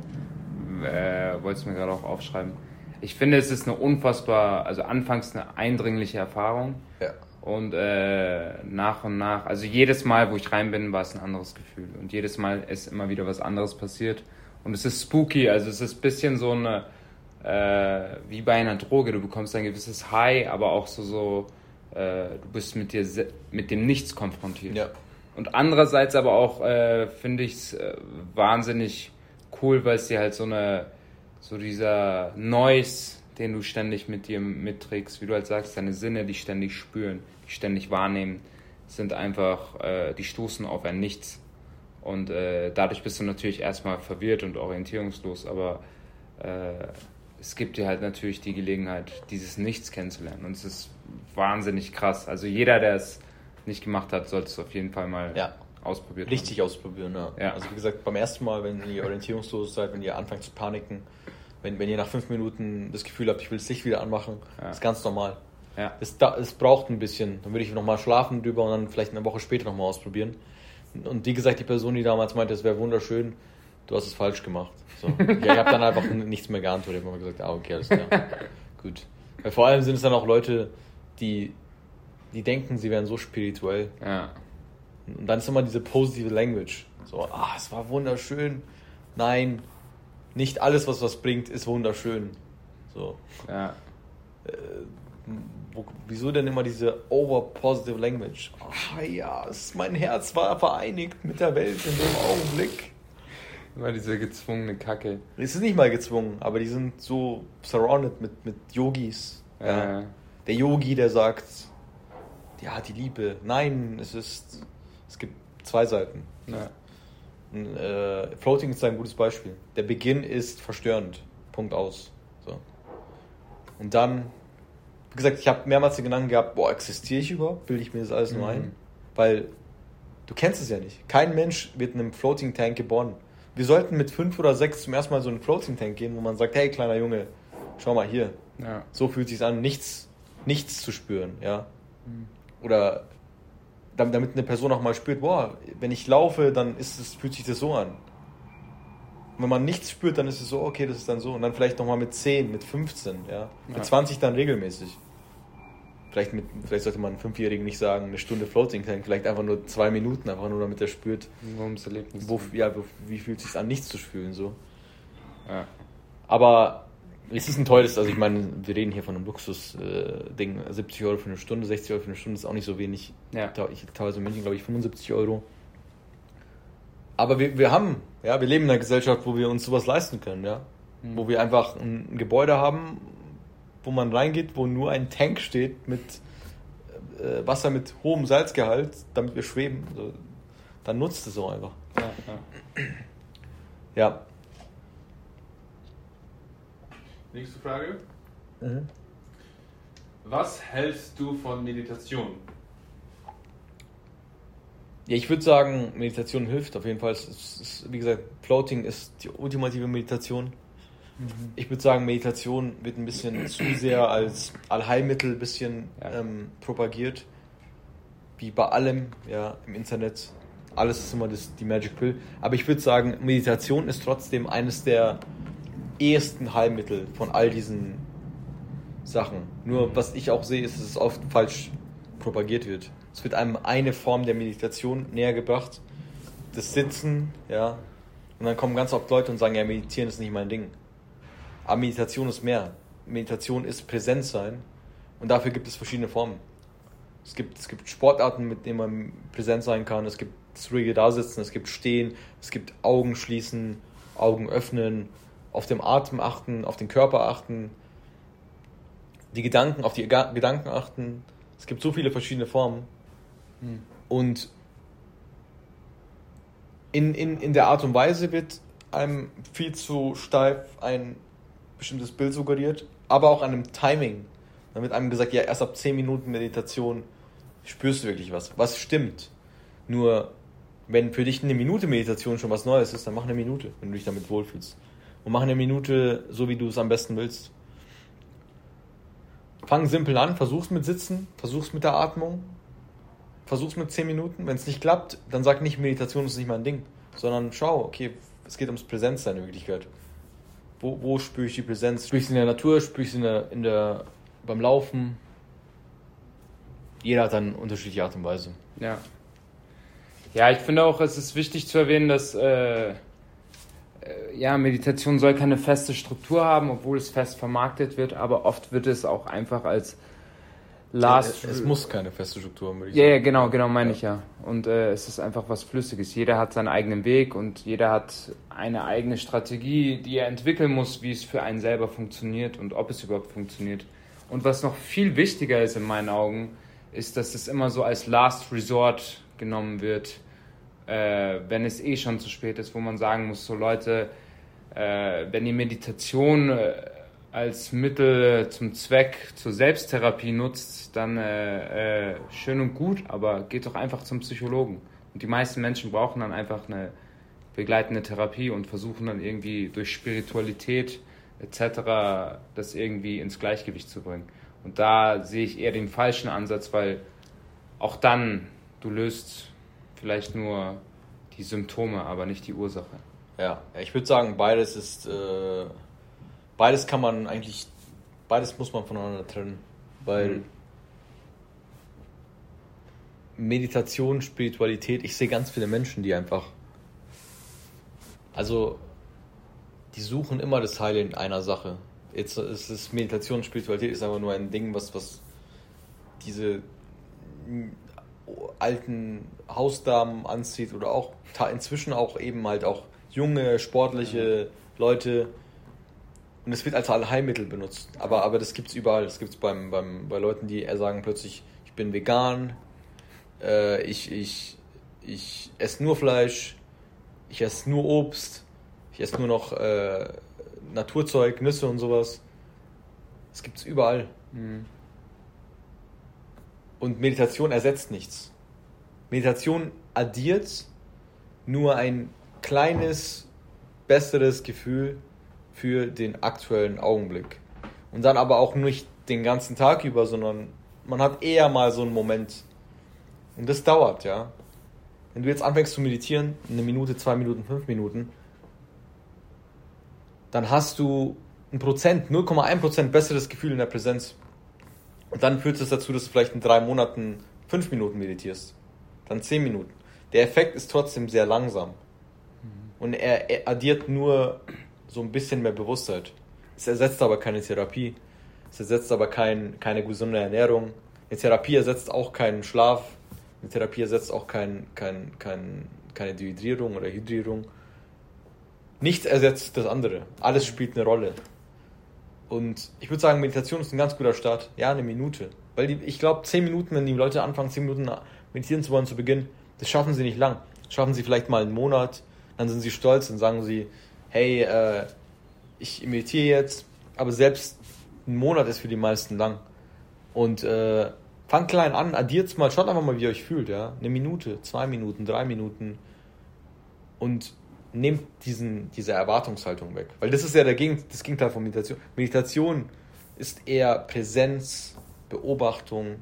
Äh, Wollte es mir gerade auch aufschreiben. Ich finde, es ist eine unfassbar, also anfangs eine eindringliche Erfahrung. Ja. Und äh, nach und nach, also jedes Mal, wo ich rein bin, war es ein anderes Gefühl. Und jedes Mal ist immer wieder was anderes passiert. Und es ist spooky, also es ist ein bisschen so eine, äh, wie bei einer Droge, du bekommst ein gewisses High, aber auch so, so äh, du bist mit dir, mit dem Nichts konfrontiert. Ja. Und andererseits aber auch äh, finde ich es äh, wahnsinnig cool, weil es dir halt so eine, so dieser Noise, den du ständig mit dir mitträgst, wie du halt sagst, deine Sinne, die ständig spüren, die ständig wahrnehmen, sind einfach, äh, die stoßen auf ein Nichts. Und äh, dadurch bist du natürlich erstmal verwirrt und orientierungslos, aber äh, es gibt dir halt natürlich die Gelegenheit, dieses Nichts kennenzulernen. Und es ist wahnsinnig krass. Also jeder, der es nicht gemacht hat, sollte es auf jeden Fall mal Ja. ausprobiert Richtig ausprobieren, ja. Ja. Also wie gesagt, beim ersten Mal, wenn ihr orientierungslos seid, wenn ihr anfangt zu paniken, wenn, wenn ihr nach fünf Minuten das Gefühl habt, ich will das Licht wieder anmachen, Ja. ist ganz normal. Ja. Es, da, es braucht ein bisschen. Dann würde ich nochmal schlafen drüber und dann vielleicht eine Woche später nochmal ausprobieren. Und wie gesagt, die Person, die damals meinte, es wäre wunderschön, du hast es falsch gemacht. So. Ja, ich habe dann einfach nichts mehr geantwortet. Ich habe immer gesagt, ah, okay, alles klar. Gut. Weil vor allem sind es dann auch Leute, die, die denken, sie wären so spirituell. ja. Und dann ist immer diese positive Language. So, ah, es war wunderschön. Nein, nicht alles, was was bringt, ist wunderschön. So, ja. wo, wieso denn immer diese over positive language? Ah ja, es, mein Herz war vereinigt mit der Welt in dem Augenblick. Immer diese gezwungene Kacke. Es ist nicht mal gezwungen, aber die sind so surrounded mit, mit Yogis. Ja. Äh, Der Yogi, der sagt, ja, die Liebe. Nein, es ist, es gibt zwei Seiten. ja. Äh, Floating ist ein gutes Beispiel. Der Beginn ist verstörend. Punkt aus. So. Und dann, wie gesagt, ich habe mehrmals den Gedanken gehabt, boah, existiere ich überhaupt? Will ich mir das alles nur Mhm. ein? Weil du kennst es ja nicht. Kein Mensch wird in einem Floating Tank geboren. Wir sollten mit fünf oder sechs zum ersten Mal so einen Floating Tank gehen, wo man sagt, hey kleiner Junge, schau mal hier. ja. So fühlt sich an, nichts, nichts zu spüren, ja. Oder damit, eine Person auch mal spürt, boah, wenn ich laufe, dann ist es, fühlt sich das so an. Und wenn man nichts spürt, dann ist es so, okay, das ist dann so. Und dann vielleicht nochmal mit 10, mit 15, ja. Mit Ja. 20 dann regelmäßig. Vielleicht, mit, vielleicht sollte man einem Fünfjährigen nicht sagen, eine Stunde Floating Tank, vielleicht einfach nur zwei Minuten, einfach nur damit er spürt, Erlebnis. wo, ja, wo, wie fühlt es sich an, nichts zu fühlen, so. Ja. Aber es ist ein teures, also ich meine, wir reden hier von einem Luxus-Ding. 70 Euro für eine Stunde, 60 Euro für eine Stunde ist auch nicht so wenig. Ja. Ich, teilweise in München, glaube ich, 75 Euro. Aber wir, wir haben, ja, wir leben in einer Gesellschaft, wo wir uns sowas leisten können, ja. Wo wir einfach ein, Gebäude haben, wo man reingeht, wo nur ein Tank steht mit äh, Wasser mit hohem Salzgehalt, damit wir schweben. Also, dann nutzt es auch einfach. Ja, ja. Ja. Nächste Frage. Mhm. Was hältst du von Meditation? Ja, ich würde sagen, Meditation hilft auf jeden Fall. Es ist, es ist, wie gesagt, Floating ist die ultimative Meditation. Ich würde sagen, Meditation wird ein bisschen zu sehr als Allheilmittel ein bisschen Ja. ähm, propagiert. Wie bei allem ja, im Internet. Alles ist immer das, die Magic Pill. Aber ich würde sagen, Meditation ist trotzdem eines der ehesten Heilmittel von all diesen Sachen. Nur was ich auch sehe, ist, dass es oft falsch propagiert wird. Es wird einem eine Form der Meditation näher gebracht. Das Sitzen, ja. Und dann kommen ganz oft Leute und sagen, ja, meditieren ist nicht mein Ding. Aber Meditation ist mehr. Meditation ist Präsenz sein. Und dafür gibt es verschiedene Formen. Es gibt, es gibt Sportarten, mit denen man präsent sein kann. Es gibt das ruhige Dasitzen, es gibt Stehen, es gibt Augen schließen, Augen öffnen, auf den Atem achten, auf den Körper achten, die Gedanken, auf die Ga Gedanken achten. Es gibt so viele verschiedene Formen. Und in, in, in der Art und Weise wird einem viel zu steif ein bestimmtes Bild suggeriert, aber auch an einem Timing. Dann wird einem gesagt, ja, erst ab 10 Minuten Meditation spürst du wirklich was. Was stimmt. Nur, wenn für dich eine Minute Meditation schon was Neues ist, dann mach eine Minute, wenn du dich damit wohlfühlst. Und mach eine Minute so, wie du es am besten willst. Fang simpel an, versuch's mit Sitzen, versuch's mit der Atmung. versuch's mit 10 Minuten. Wenn es nicht klappt, dann sag nicht, Meditation ist nicht mein Ding, sondern schau, okay, es geht ums Präsenzsein in Wirklichkeit. Wo, wo spüre ich die Präsenz? Spüre ich sie in der Natur, spüre ich sie in der, in der, beim Laufen? Jeder hat dann unterschiedliche Art und Weise. Ja. Ja, ich finde auch, es ist wichtig zu erwähnen, dass äh, ja, Meditation soll keine feste Struktur haben, obwohl es fest vermarktet wird, aber oft wird es auch einfach als Last. Es, es muss keine feste Struktur haben, würde ich ja, sagen. Ja, genau, genau, meine ja. ich ja. Und äh, es ist einfach was Flüssiges. Jeder hat seinen eigenen Weg und jeder hat eine eigene Strategie, die er entwickeln muss, wie es für einen selber funktioniert und ob es überhaupt funktioniert. Und was noch viel wichtiger ist in meinen Augen, ist, dass es immer so als Last Resort genommen wird, äh, wenn es eh schon zu spät ist, wo man sagen muss, so Leute, äh, wenn die Meditation äh, als Mittel zum Zweck zur Selbsttherapie nutzt, dann äh, äh, schön und gut, aber geht doch einfach zum Psychologen. Und die meisten Menschen brauchen dann einfach eine begleitende Therapie und versuchen dann irgendwie durch Spiritualität etc. das irgendwie ins Gleichgewicht zu bringen. Und da sehe ich eher den falschen Ansatz, weil auch dann, du löst vielleicht nur die Symptome, aber nicht die Ursache. Ja, ich würde sagen, beides ist äh, beides kann man eigentlich, beides muss man voneinander trennen, weil mhm. Meditation, Spiritualität, ich sehe ganz viele Menschen, die einfach, also, die suchen immer das Heil in einer Sache. Jetzt ist es Meditation, Spiritualität ist aber nur ein Ding, was, was diese alten Hausdamen anzieht oder auch inzwischen auch eben halt auch junge, sportliche Leute, und es wird als Allheilmittel benutzt. Aber, aber das gibt es überall. Das gibt es beim, beim, bei Leuten, die sagen plötzlich, ich bin vegan, äh, ich, ich, ich esse nur Fleisch, ich esse nur Obst, ich esse nur noch äh, Naturzeug, Nüsse und sowas. Das gibt es überall. Mhm. Und Meditation ersetzt nichts. Meditation addiert nur ein kleines, besseres Gefühl für den aktuellen Augenblick. Und dann aber auch nicht den ganzen Tag über, sondern man hat eher mal so einen Moment. Und das dauert, ja. Wenn du jetzt anfängst zu meditieren, eine Minute, zwei Minuten, fünf Minuten, dann hast du ein Prozent, 0,1 Prozent besseres Gefühl in der Präsenz. Und dann führt es dazu, dass du vielleicht in drei Monaten fünf Minuten meditierst. Dann zehn Minuten. Der Effekt ist trotzdem sehr langsam. Und er, er addiert nur so ein bisschen mehr Bewusstheit. Es ersetzt aber keine Therapie. Es ersetzt aber kein, keine gesunde Ernährung. Eine Therapie ersetzt auch keinen Schlaf. Eine Therapie ersetzt auch kein, kein, kein, keine Dehydrierung oder Hydrierung. Nichts ersetzt das andere. Alles spielt eine Rolle. Und ich würde sagen, Meditation ist ein ganz guter Start. Ja, eine Minute. Weil die, ich glaube, zehn Minuten, wenn die Leute anfangen, zehn Minuten meditieren zu wollen zu Beginn, das schaffen sie nicht lang. Das schaffen sie vielleicht mal einen Monat, dann sind sie stolz und sagen sie, hey, äh, ich imitiere jetzt, aber selbst ein Monat ist für die meisten lang. Und äh, fangt klein an, addiert's mal, schaut einfach mal, wie ihr euch fühlt, ja. Eine Minute, zwei Minuten, drei Minuten. Und nehmt diesen, diese Erwartungshaltung weg. Weil das ist ja der Gegen, das Gegenteil von Meditation. Meditation ist eher Präsenz, Beobachtung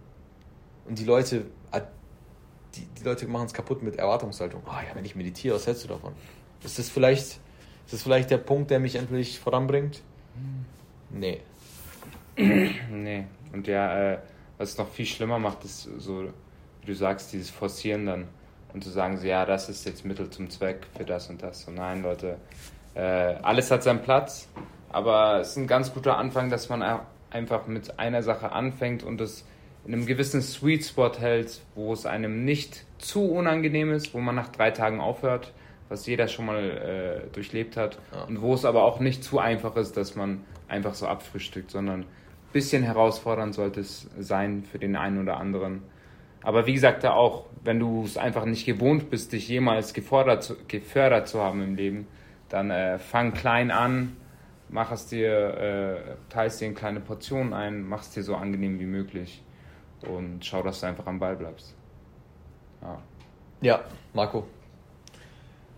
und die Leute, die, die Leute machen es kaputt mit Erwartungshaltung. Ah oh ja, wenn ich meditiere, was hältst du davon? Ist das vielleicht ist das vielleicht der Punkt, der mich endlich voranbringt? Nee. nee. Und ja, äh, was es noch viel schlimmer macht, ist so, wie du sagst, dieses Forcieren dann und zu sagen, so, ja, das ist jetzt Mittel zum Zweck für das und das. Und nein, Leute, äh, alles hat seinen Platz, aber es ist ein ganz guter Anfang, dass man einfach mit einer Sache anfängt und es in einem gewissen Sweet Spot hält, wo es einem nicht zu unangenehm ist, wo man nach drei Tagen aufhört was jeder schon mal äh, durchlebt hat ja. und wo es aber auch nicht zu einfach ist, dass man einfach so abfrühstückt, sondern ein bisschen herausfordernd sollte es sein für den einen oder anderen. Aber wie gesagt, da auch, wenn du es einfach nicht gewohnt bist, dich jemals gefordert zu, gefördert zu haben im Leben, dann äh, fang klein an, mach es dir, äh, teilst dir in kleine Portionen ein, mach es dir so angenehm wie möglich und schau, dass du einfach am Ball bleibst. Ja, ja Marco,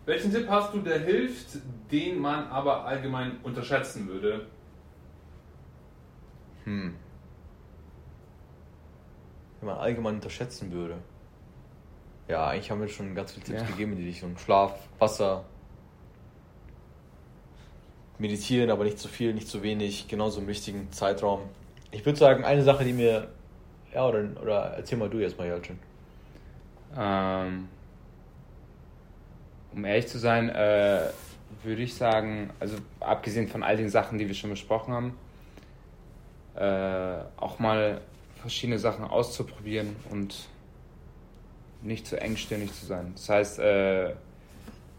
welchen Tipp hast du, der hilft, den man aber allgemein unterschätzen würde? Hm. Man allgemein unterschätzen würde. Ja, eigentlich haben wir schon ganz viele Tipps Ja. gegeben die Richtung. Schlaf, Wasser, meditieren, aber nicht zu viel, nicht zu wenig, genauso im richtigen Zeitraum. Ich würde sagen, eine Sache, die mir. Ja, oder, oder erzähl mal du jetzt mal, Jalcin. Ähm, um ehrlich zu sein, äh, würde ich sagen, also abgesehen von all den Sachen, die wir schon besprochen haben, äh, auch mal verschiedene Sachen auszuprobieren und nicht zu engstirnig zu sein. Das heißt, äh,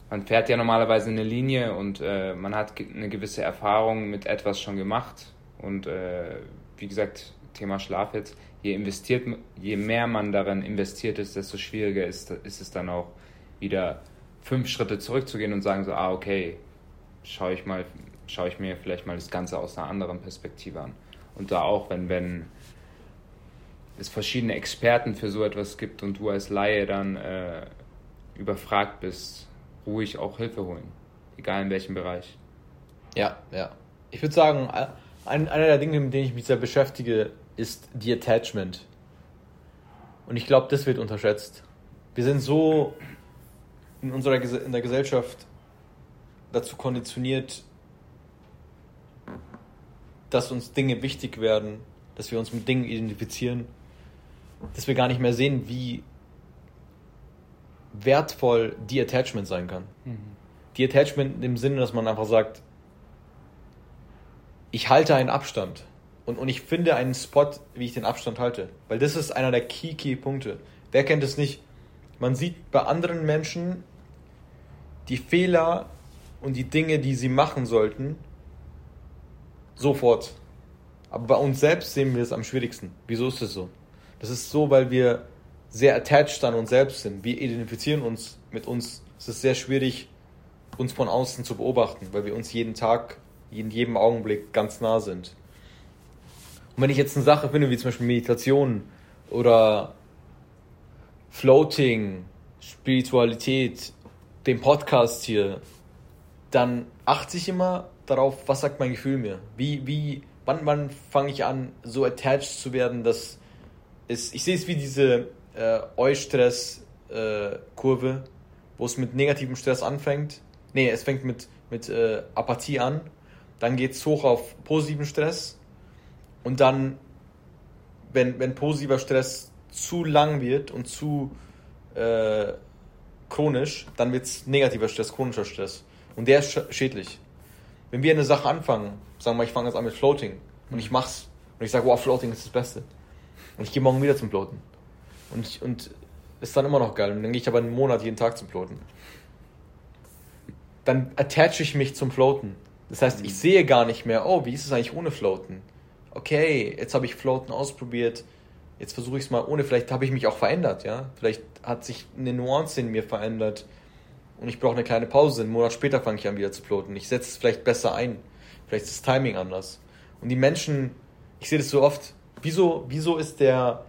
man fährt ja normalerweise eine Linie und äh, man hat eine gewisse Erfahrung mit etwas schon gemacht und äh, wie gesagt, Thema Schlaf jetzt, je investiert, je mehr man darin investiert ist, desto schwieriger ist, ist es dann auch wieder fünf Schritte zurückzugehen und sagen so, ah okay, schaue ich mal, schaue ich mir vielleicht mal das Ganze aus einer anderen Perspektive an. Und da auch, wenn, wenn es verschiedene Experten für so etwas gibt und du als Laie dann äh, überfragt bist, ruhig auch Hilfe holen. Egal in welchem Bereich. Ja, ja. Ich würde sagen, ein, einer der Dinge, mit denen ich mich sehr beschäftige, ist die Attachment. Und ich glaube, das wird unterschätzt. Wir sind so in unserer in der Gesellschaft dazu konditioniert, dass uns Dinge wichtig werden, dass wir uns mit Dingen identifizieren, dass wir gar nicht mehr sehen, wie wertvoll die Attachment sein kann. Die Attachment im Sinne, dass man einfach sagt, ich halte einen Abstand und, und ich finde einen Spot, wie ich den Abstand halte. Weil das ist einer der Key, Key Punkte. Wer kennt es nicht? Man sieht bei anderen Menschen die Fehler und die Dinge, die sie machen sollten, sofort. Aber bei uns selbst sehen wir es am schwierigsten. Wieso ist das so? Das ist so, weil wir sehr attached an uns selbst sind. Wir identifizieren uns mit uns. Es ist sehr schwierig, uns von außen zu beobachten, weil wir uns jeden Tag, in jedem Augenblick ganz nah sind. Und wenn ich jetzt eine Sache finde, wie zum Beispiel Meditation oder Floating, Spiritualität, den Podcast hier, dann achte ich immer darauf, was sagt mein Gefühl mir? Wie, wie, wann, wann fange ich an, so attached zu werden, dass es, ich sehe es wie diese äh, Eu-Stress-Kurve, wo es mit negativem Stress anfängt. Nee, es fängt mit, mit äh, Apathie an, dann geht es hoch auf positiven Stress und dann, wenn, wenn positiver Stress zu lang wird und zu äh, chronisch, dann wird es negativer Stress, chronischer Stress. Und der ist sch- schädlich. Wenn wir eine Sache anfangen, sagen wir, ich fange jetzt an mit Floating und ich mach's und ich sage, wow, Floating ist das Beste. Und ich gehe morgen wieder zum Floaten. Und, ich, und ist dann immer noch geil. Und dann gehe ich aber einen Monat jeden Tag zum Floaten. Dann attache ich mich zum Floaten. Das heißt, ich sehe gar nicht mehr, oh, wie ist es eigentlich ohne Floaten? Okay, jetzt habe ich Floaten ausprobiert. Jetzt versuche ich es mal ohne. Vielleicht habe ich mich auch verändert, ja. Vielleicht hat sich eine Nuance in mir verändert. Und ich brauche eine kleine Pause. Einen Monat später fange ich an wieder zu floaten. Ich setze es vielleicht besser ein. Vielleicht ist das Timing anders. Und die Menschen, ich sehe das so oft. Wieso, wieso ist der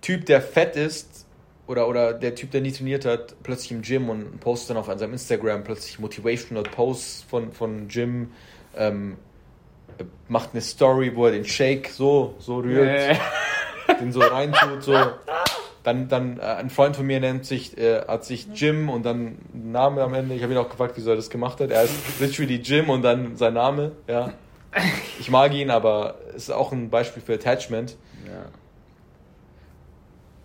Typ, der fett ist, oder, oder der Typ, der nie trainiert hat, plötzlich im Gym und postet dann auf seinem Instagram plötzlich Motivational Posts von, von Gym, ähm, macht eine Story, wo er den Shake so, so rührt, den so reintut, so. Dann, dann äh, ein Freund von mir nennt sich, äh, hat sich Jim und dann Namen am Ende. Ich habe ihn auch gefragt, wieso er das gemacht hat. Er ist literally Jim und dann sein Name, ja. Ich mag ihn, aber es ist auch ein Beispiel für Attachment. Ja.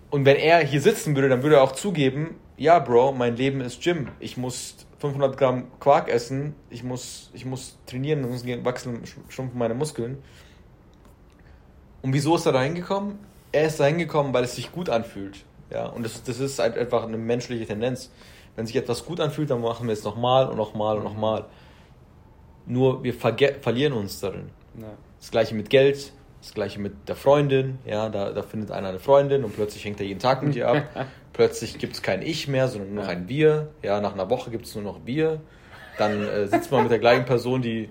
Und wenn er hier sitzen würde, dann würde er auch zugeben, ja, Bro, mein Leben ist Gym. Ich muss 500 Gramm Quark essen, ich muss, ich muss trainieren, sonst wachsen schrumpfen meine Muskeln. Und wieso ist er da hingekommen? Er ist da hingekommen, weil es sich gut anfühlt. Ja, und das, das ist halt einfach eine menschliche Tendenz. Wenn sich etwas gut anfühlt, dann machen wir es nochmal und nochmal und nochmal. Nur wir verlieren uns darin. Ja. Das gleiche mit Geld, das gleiche mit der Freundin. Ja, da, da findet einer eine Freundin und plötzlich hängt er jeden Tag mit ihr ab. plötzlich gibt es kein Ich mehr, sondern nur noch ein Wir. Ja, nach einer Woche gibt es nur noch Wir. Dann äh, sitzt man mit der gleichen Person, die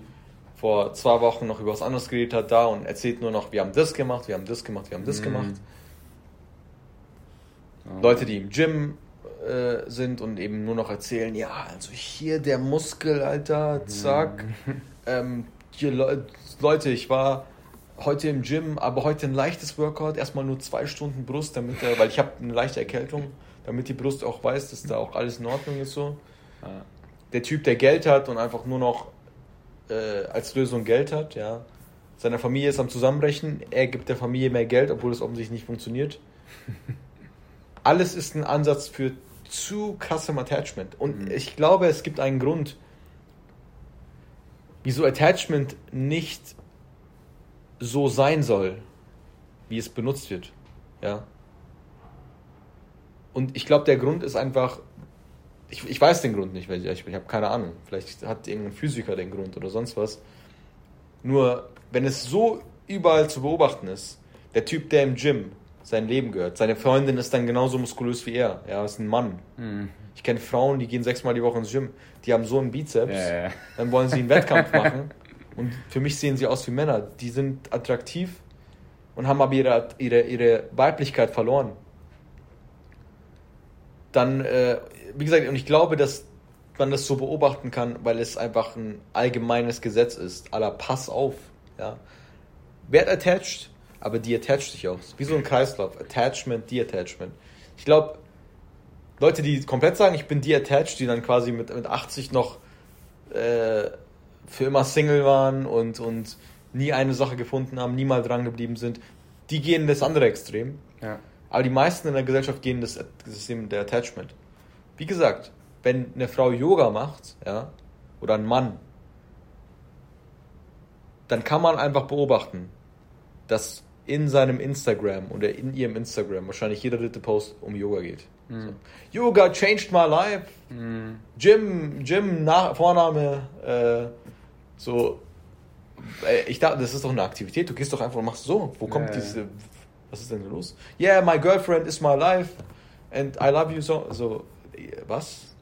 vor zwei Wochen noch über was anderes geredet hat, da und erzählt nur noch, wir haben das gemacht, wir haben das gemacht, wir haben das Mhm. gemacht. Oh. Leute, die im Gym äh, sind und eben nur noch erzählen, ja, also hier der Muskel, Alter, zack. Ähm, hier, Le Leute, ich war heute im Gym, aber heute ein leichtes Workout, erstmal nur zwei Stunden Brust, damit er, weil ich habe eine leichte Erkältung, damit die Brust auch weiß, dass da auch alles in Ordnung ist so. Ja. Der Typ, der Geld hat und einfach nur noch äh, als Lösung Geld hat, ja. Seine Familie ist am Zusammenbrechen, er gibt der Familie mehr Geld, obwohl es offensichtlich nicht funktioniert. Alles ist ein Ansatz für zu Custom Attachment. Und Mhm. ich glaube, es gibt einen Grund, wieso Attachment nicht so sein soll, wie es benutzt wird. Ja. Und ich glaube, der Grund ist einfach, ich, ich weiß den Grund nicht, weil ich, ich habe keine Ahnung. Vielleicht hat irgendein Physiker den Grund oder sonst was. Nur, wenn es so überall zu beobachten ist, der Typ, der im Gym sein Leben gehört, seine Freundin ist dann genauso muskulös wie er. Ja, ist ein Mann. Mhm. Ich kenne Frauen, die gehen sechsmal die Woche ins Gym. Die haben so einen Bizeps. Ja, ja. Dann wollen sie einen Wettkampf machen. Und für mich sehen sie aus wie Männer. Die sind attraktiv und haben aber ihre, ihre, ihre Weiblichkeit verloren. Dann, äh, wie gesagt, und ich glaube, dass man das so beobachten kann, weil es einfach ein allgemeines Gesetz ist. Aller Pass auf. Ja. Werd attached, aber die attached sich auch. Wie so ein Kreislauf. Attachment, Detachment. Ich glaube, Leute, die komplett sagen, ich bin de-attached, die dann quasi mit, mit 80 noch äh, für immer Single waren und, und nie eine Sache gefunden haben, nie mal dran geblieben sind, die gehen in das andere Extrem. Ja. Aber die meisten in der Gesellschaft gehen in das System der Attachment. Wie gesagt, wenn eine Frau Yoga macht, ja, oder ein Mann, dann kann man einfach beobachten, dass in seinem Instagram oder in ihrem Instagram wahrscheinlich jeder dritte Post um Yoga geht. So. Yoga changed my life. Mhm. Jim, Jim, Na Vorname, äh, so. Äh, ich dachte, das ist doch eine Aktivität. Du gehst doch einfach und machst so. Wo kommt ja. diese. Was ist denn los? Yeah, my girlfriend is my life and I love you so. So, was?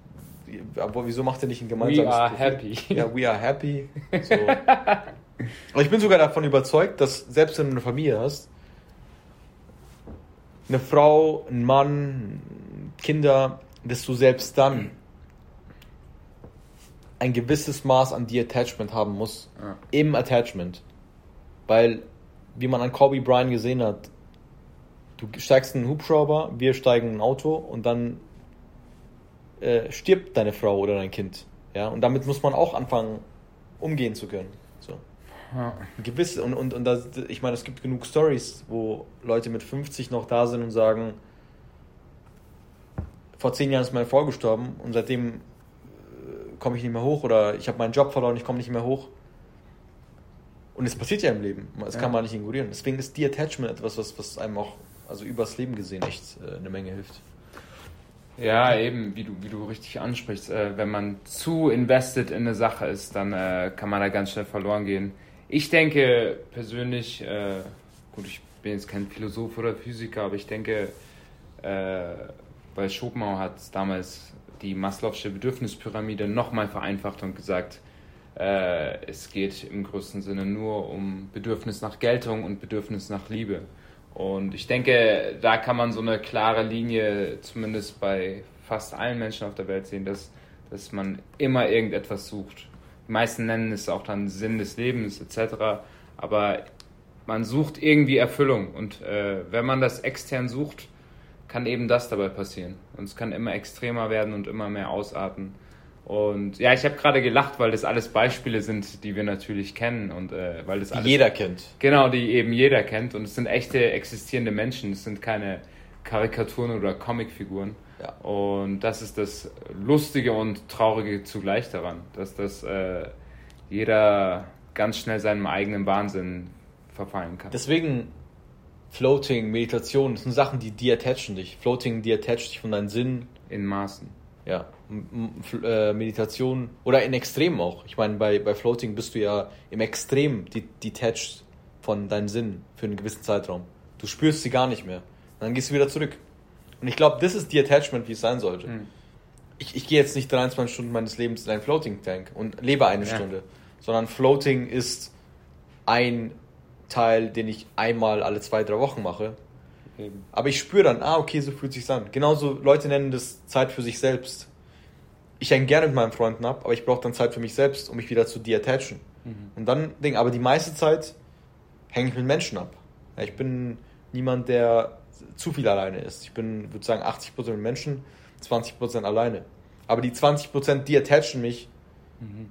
Aber wieso macht er nicht ein gemeinsames We are Profil? happy. Ja, we are happy. So. Aber ich bin sogar davon überzeugt, dass selbst wenn du eine Familie hast, eine Frau, ein Mann, Kinder, dass du selbst dann ein gewisses Maß an De-Attachment haben musst. Ja. Im Attachment. Weil, wie man an Kobe Bryant gesehen hat, du steigst in einen Hubschrauber, wir steigen in ein Auto und dann äh, stirbt deine Frau oder dein Kind. Ja, und damit muss man auch anfangen, umgehen zu können. Ja. Gewiss, und, und, und das, ich meine, es gibt genug Stories, wo Leute mit 50 noch da sind und sagen, vor zehn Jahren ist meine Frau gestorben und seitdem äh, komme ich nicht mehr hoch oder ich habe meinen Job verloren, ich komme nicht mehr hoch. Und es passiert ja im Leben, das Ja. kann man nicht ignorieren. Deswegen ist De-Attachment etwas, was, was einem auch, also übers Leben gesehen, echt äh, eine Menge hilft. Ja, eben, wie du, wie du richtig ansprichst, äh, wenn man zu invested in eine Sache ist, dann äh, kann man da ganz schnell verloren gehen. Ich denke persönlich, äh, gut, ich bin jetzt kein Philosoph oder Physiker, aber ich denke, äh, weil Schopenhauer hat damals die Maslow'sche Bedürfnispyramide nochmal vereinfacht und gesagt, äh, es geht im größten Sinne nur um Bedürfnis nach Geltung und Bedürfnis nach Liebe. Und ich denke, da kann man so eine klare Linie zumindest bei fast allen Menschen auf der Welt sehen, dass, dass man immer irgendetwas sucht. Die meisten nennen es auch dann Sinn des Lebens etc. Aber man sucht irgendwie Erfüllung. Und äh, wenn man das extern sucht, kann eben das dabei passieren. Und es kann immer extremer werden und immer mehr ausarten. Und ja, ich habe gerade gelacht, weil das alles Beispiele sind, die wir natürlich kennen und äh, weil das Die alles jeder kennt. Genau, die eben jeder kennt. Und es sind echte existierende Menschen. Es sind keine Karikaturen oder Comicfiguren. Ja. Und das ist das Lustige und Traurige zugleich daran, dass das äh, jeder ganz schnell seinem eigenen Wahnsinn verfallen kann. Deswegen Floating, Meditation, das sind Sachen, die deattachen dich. Floating deattacht dich von deinen Sinnen. In Maßen. Ja, äh, Meditation oder in Extremen auch. Ich meine, bei, bei Floating bist du ja im Extrem de detached von deinen Sinnen für einen gewissen Zeitraum. Du spürst sie gar nicht mehr. Dann gehst du wieder zurück. Und ich glaube, das ist die Attachment, wie es sein sollte. Mhm. Ich, ich gehe jetzt nicht 23 Stunden meines Lebens in einen Floating Tank und lebe eine Ja. Stunde, sondern Floating ist ein Teil, den ich einmal alle zwei, drei Wochen mache. Eben. Aber ich spüre dann, ah, okay, so fühlt sich's an. Genauso, Leute nennen das Zeit für sich selbst. Ich hänge gerne mit meinen Freunden ab, aber ich brauche dann Zeit für mich selbst, um mich wieder zu deattachen. Mhm. Und dann, Ding, aber die meiste Zeit hänge ich mit Menschen ab. Ja, ich bin niemand, der zu viel alleine ist. Ich bin, würde sagen, 80% mit Menschen, 20% alleine. Aber die 20%, die attachen mich mhm.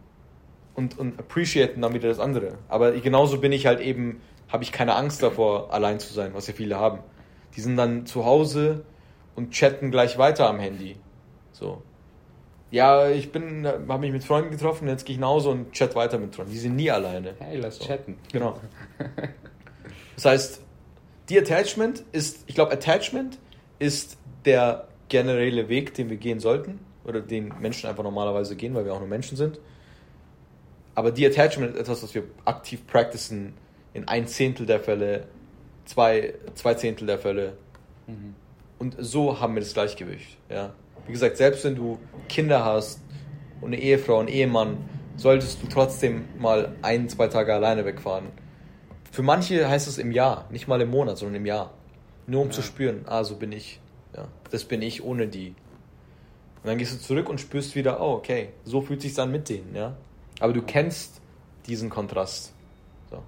und, und appreciaten dann wieder das andere. Aber genauso bin ich halt eben, habe ich keine Angst davor, allein zu sein, was ja viele haben. Die sind dann zu Hause und chatten gleich weiter am Handy. So. Ja, ich bin, habe mich mit Freunden getroffen, jetzt gehe ich nach Hause und chat weiter mit Freunden. Die sind nie alleine. Hey, lass so. chatten. Genau. Das heißt, die Attachment ist, ich glaube, Attachment ist der generelle Weg, den wir gehen sollten oder den Menschen einfach normalerweise gehen, weil wir auch nur Menschen sind. Aber die Attachment ist etwas, was wir aktiv practicen in ein Zehntel der Fälle, zwei, zwei Zehntel der Fälle. Mhm. Und so haben wir das Gleichgewicht. Ja. Wie gesagt, selbst wenn du Kinder hast und eine Ehefrau, einen Ehemann, solltest du trotzdem mal ein, zwei Tage alleine wegfahren. Für manche heißt es im Jahr, nicht mal im Monat, sondern im Jahr. Nur um ja. zu spüren, ah, so bin ich. Ja, das bin ich ohne die. Und dann gehst du zurück und spürst wieder, oh, okay, so fühlt sich dann mit denen, ja. Aber du kennst diesen Kontrast. So.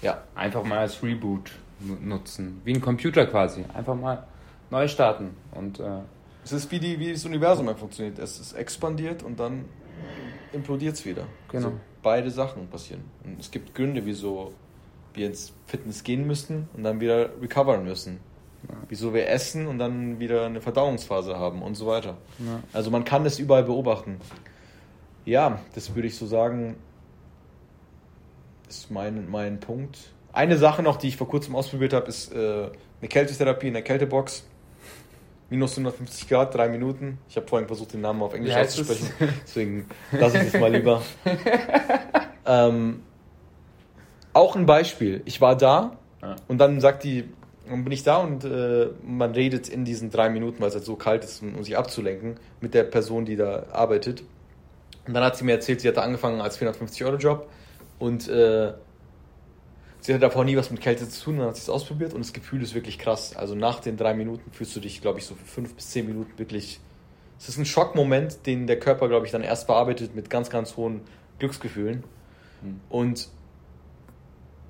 Ja. Einfach mal als Reboot nutzen. Wie ein Computer quasi. Einfach mal neu starten. Und, äh es ist wie, die, wie das Universum funktioniert. Es ist expandiert und dann implodiert es wieder. Genau. Also beide Sachen passieren. Und es gibt Gründe, wieso wir ins Fitness gehen müssen und dann wieder recovern müssen. Ja. Wieso wir essen und dann wieder eine Verdauungsphase haben und so weiter. Ja. Also man kann es überall beobachten. Ja, das würde ich so sagen, ist mein, mein Punkt. Eine Sache noch, die ich vor kurzem ausprobiert habe, ist äh, eine Kältetherapie in der Kältebox. Minus 150 Grad, drei Minuten. Ich habe vorhin versucht, den Namen auf Englisch auszusprechen. Deswegen lasse ich das mal lieber. ähm, auch ein Beispiel. Ich war da ja. und dann sagt die, dann bin ich da und äh, man redet in diesen drei Minuten, weil es halt so kalt ist, um, um sich abzulenken, mit der Person, die da arbeitet. Und dann hat sie mir erzählt, sie hatte angefangen als 450-Euro-Job und äh, sie hatte davor nie was mit Kälte zu tun, dann hat sie es ausprobiert und das Gefühl ist wirklich krass. Also nach den drei Minuten fühlst du dich, glaube ich, so für fünf bis zehn Minuten wirklich. Es ist ein Schockmoment, den der Körper, glaube ich, dann erst verarbeitet mit ganz, ganz hohen Glücksgefühlen. Mhm. Und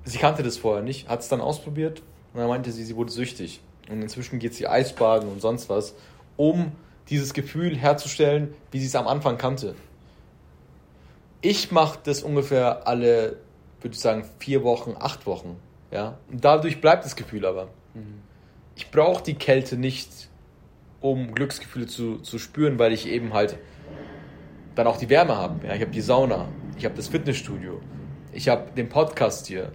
sie kannte das vorher nicht, hat es dann ausprobiert und dann meinte sie, sie wurde süchtig. Und inzwischen geht sie Eisbaden und sonst was, um dieses Gefühl herzustellen, wie sie es am Anfang kannte. Ich mache das ungefähr alle, würde ich sagen, vier Wochen, acht Wochen. Ja? Und dadurch bleibt das Gefühl aber. Mhm. Ich brauche die Kälte nicht, um Glücksgefühle zu, zu spüren, weil ich eben halt dann auch die Wärme habe. Ja? Ich habe die Sauna, ich habe das Fitnessstudio, ich habe den Podcast hier,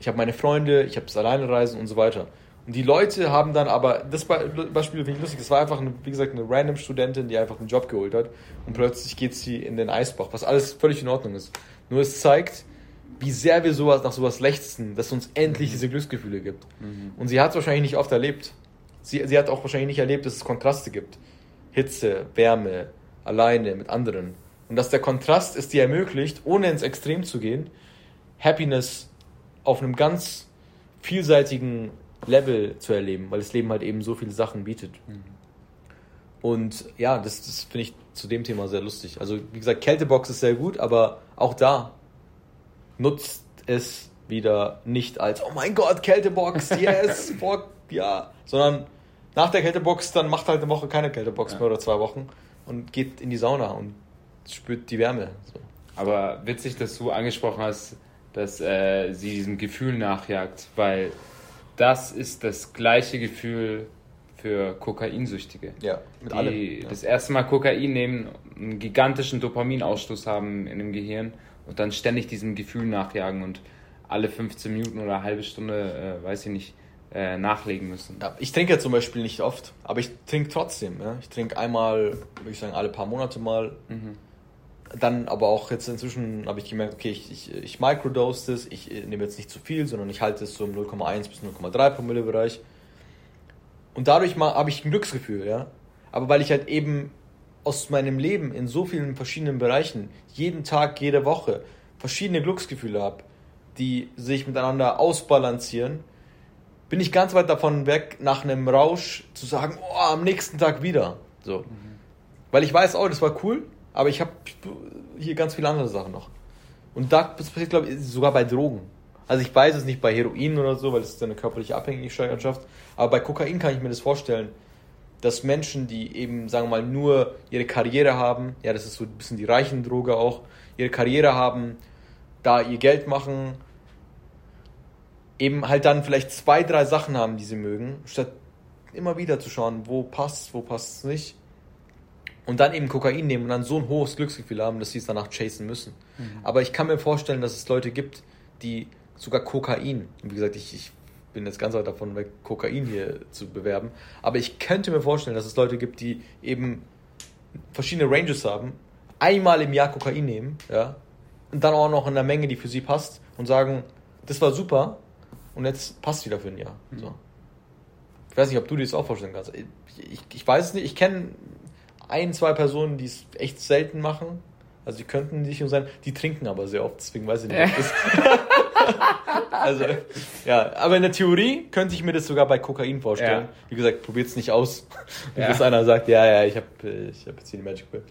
ich habe meine Freunde, ich habe das Alleinreisen und so weiter. Und die Leute haben dann aber, das Beispiel finde ich lustig, das war einfach, eine, wie gesagt, eine random Studentin, die einfach einen Job geholt hat und plötzlich geht sie in den Eisbach, was alles völlig in Ordnung ist. Nur es zeigt, wie sehr wir sowas nach sowas lechzen, dass es uns endlich mhm. diese Glücksgefühle gibt. Mhm. Und sie hat es wahrscheinlich nicht oft erlebt. Sie, sie hat auch wahrscheinlich nicht erlebt, dass es Kontraste gibt. Hitze, Wärme, alleine, mit anderen. Und dass der Kontrast es dir ermöglicht, ohne ins Extrem zu gehen, Happiness auf einem ganz vielseitigen Level zu erleben, weil das Leben halt eben so viele Sachen bietet. Mhm. Und ja, das, das finde ich zu dem Thema sehr lustig. Also wie gesagt, Kältebox ist sehr gut, aber auch da nutzt es wieder nicht als, oh mein Gott, Kältebox, yes, fuck, ja, sondern nach der Kältebox, dann macht halt eine Woche keine Kältebox ja. mehr oder zwei Wochen und geht in die Sauna und spürt die Wärme. So. Aber witzig, dass du angesprochen hast, dass äh, sie diesem Gefühl nachjagt, weil das ist das gleiche Gefühl für Kokainsüchtige. Ja, mit die allem. Ja. das erste Mal Kokain nehmen, einen gigantischen Dopaminausstoß haben in dem Gehirn und dann ständig diesem Gefühl nachjagen und alle 15 Minuten oder eine halbe Stunde, äh, weiß ich nicht, äh, nachlegen müssen. Ja, ich trinke ja zum Beispiel nicht oft, aber ich trinke trotzdem. Ja? Ich trinke einmal, würde ich sagen, alle paar Monate mal. Mhm dann aber auch jetzt inzwischen habe ich gemerkt, okay, ich, ich, ich microdose das, ich nehme jetzt nicht zu viel, sondern ich halte es so im 0,1 bis 0,3 Promille Bereich. Und dadurch habe ich ein Glücksgefühl, ja. Aber weil ich halt eben aus meinem Leben in so vielen verschiedenen Bereichen, jeden Tag, jede Woche, verschiedene Glücksgefühle habe, die sich miteinander ausbalancieren, bin ich ganz weit davon weg, nach einem Rausch zu sagen, oh, am nächsten Tag wieder. So. Mhm. Weil ich weiß, oh, das war cool, aber ich habe hier ganz viele andere Sachen noch. Und da passiert, glaube ich, sogar bei Drogen. Also ich weiß es nicht bei Heroin oder so, weil es ist eine körperliche Abhängigkeit. Aber bei Kokain kann ich mir das vorstellen, dass Menschen, die eben, sagen wir mal, nur ihre Karriere haben, ja, das ist so ein bisschen die reichen Droge auch, ihre Karriere haben, da ihr Geld machen, eben halt dann vielleicht zwei, drei Sachen haben, die sie mögen, statt immer wieder zu schauen, wo passt wo passt es nicht. Und dann eben Kokain nehmen und dann so ein hohes Glücksgefühl haben, dass sie es danach chasen müssen. Mhm. Aber ich kann mir vorstellen, dass es Leute gibt, die sogar Kokain, wie gesagt, ich, ich bin jetzt ganz weit davon weg, Kokain hier zu bewerben, aber ich könnte mir vorstellen, dass es Leute gibt, die eben verschiedene Ranges haben, einmal im Jahr Kokain nehmen, ja, und dann auch noch in der Menge, die für sie passt und sagen, das war super und jetzt passt wieder für ein Jahr. Mhm. So. Ich weiß nicht, ob du dir das auch vorstellen kannst. Ich, ich, ich weiß es nicht, ich kenne ein, zwei Personen, die es echt selten machen. Also die könnten nicht sein, die trinken aber sehr oft, deswegen weiß ich nicht, ob das. also, ja, aber in der Theorie könnte ich mir das sogar bei Kokain vorstellen. Ja. Wie gesagt, probiert es nicht aus. Ja. Bis einer sagt, ja, ja, ich habe ich hab jetzt hier die Magic Pill.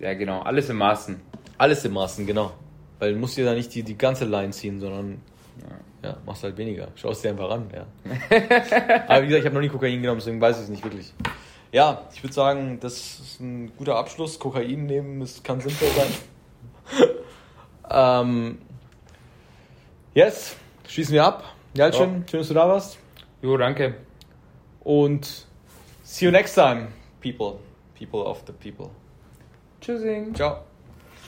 Ja, genau, alles im Maßen. Alles im Maßen, genau. Weil du musst dir da nicht die, die ganze Line ziehen, sondern ja. ja machst halt weniger. Schaust dir einfach an, ja. aber wie gesagt, ich habe noch nie Kokain genommen, deswegen weiß ich es nicht wirklich. Ja, ich würde sagen, das ist ein guter Abschluss. Kokain nehmen ist, kann sinnvoll sein. ähm, yes, schließen wir ab. Jalcin, ja. schön, dass du da warst. Jo, danke. Und see you next time, people. People of the people. Tschüssing. Ciao.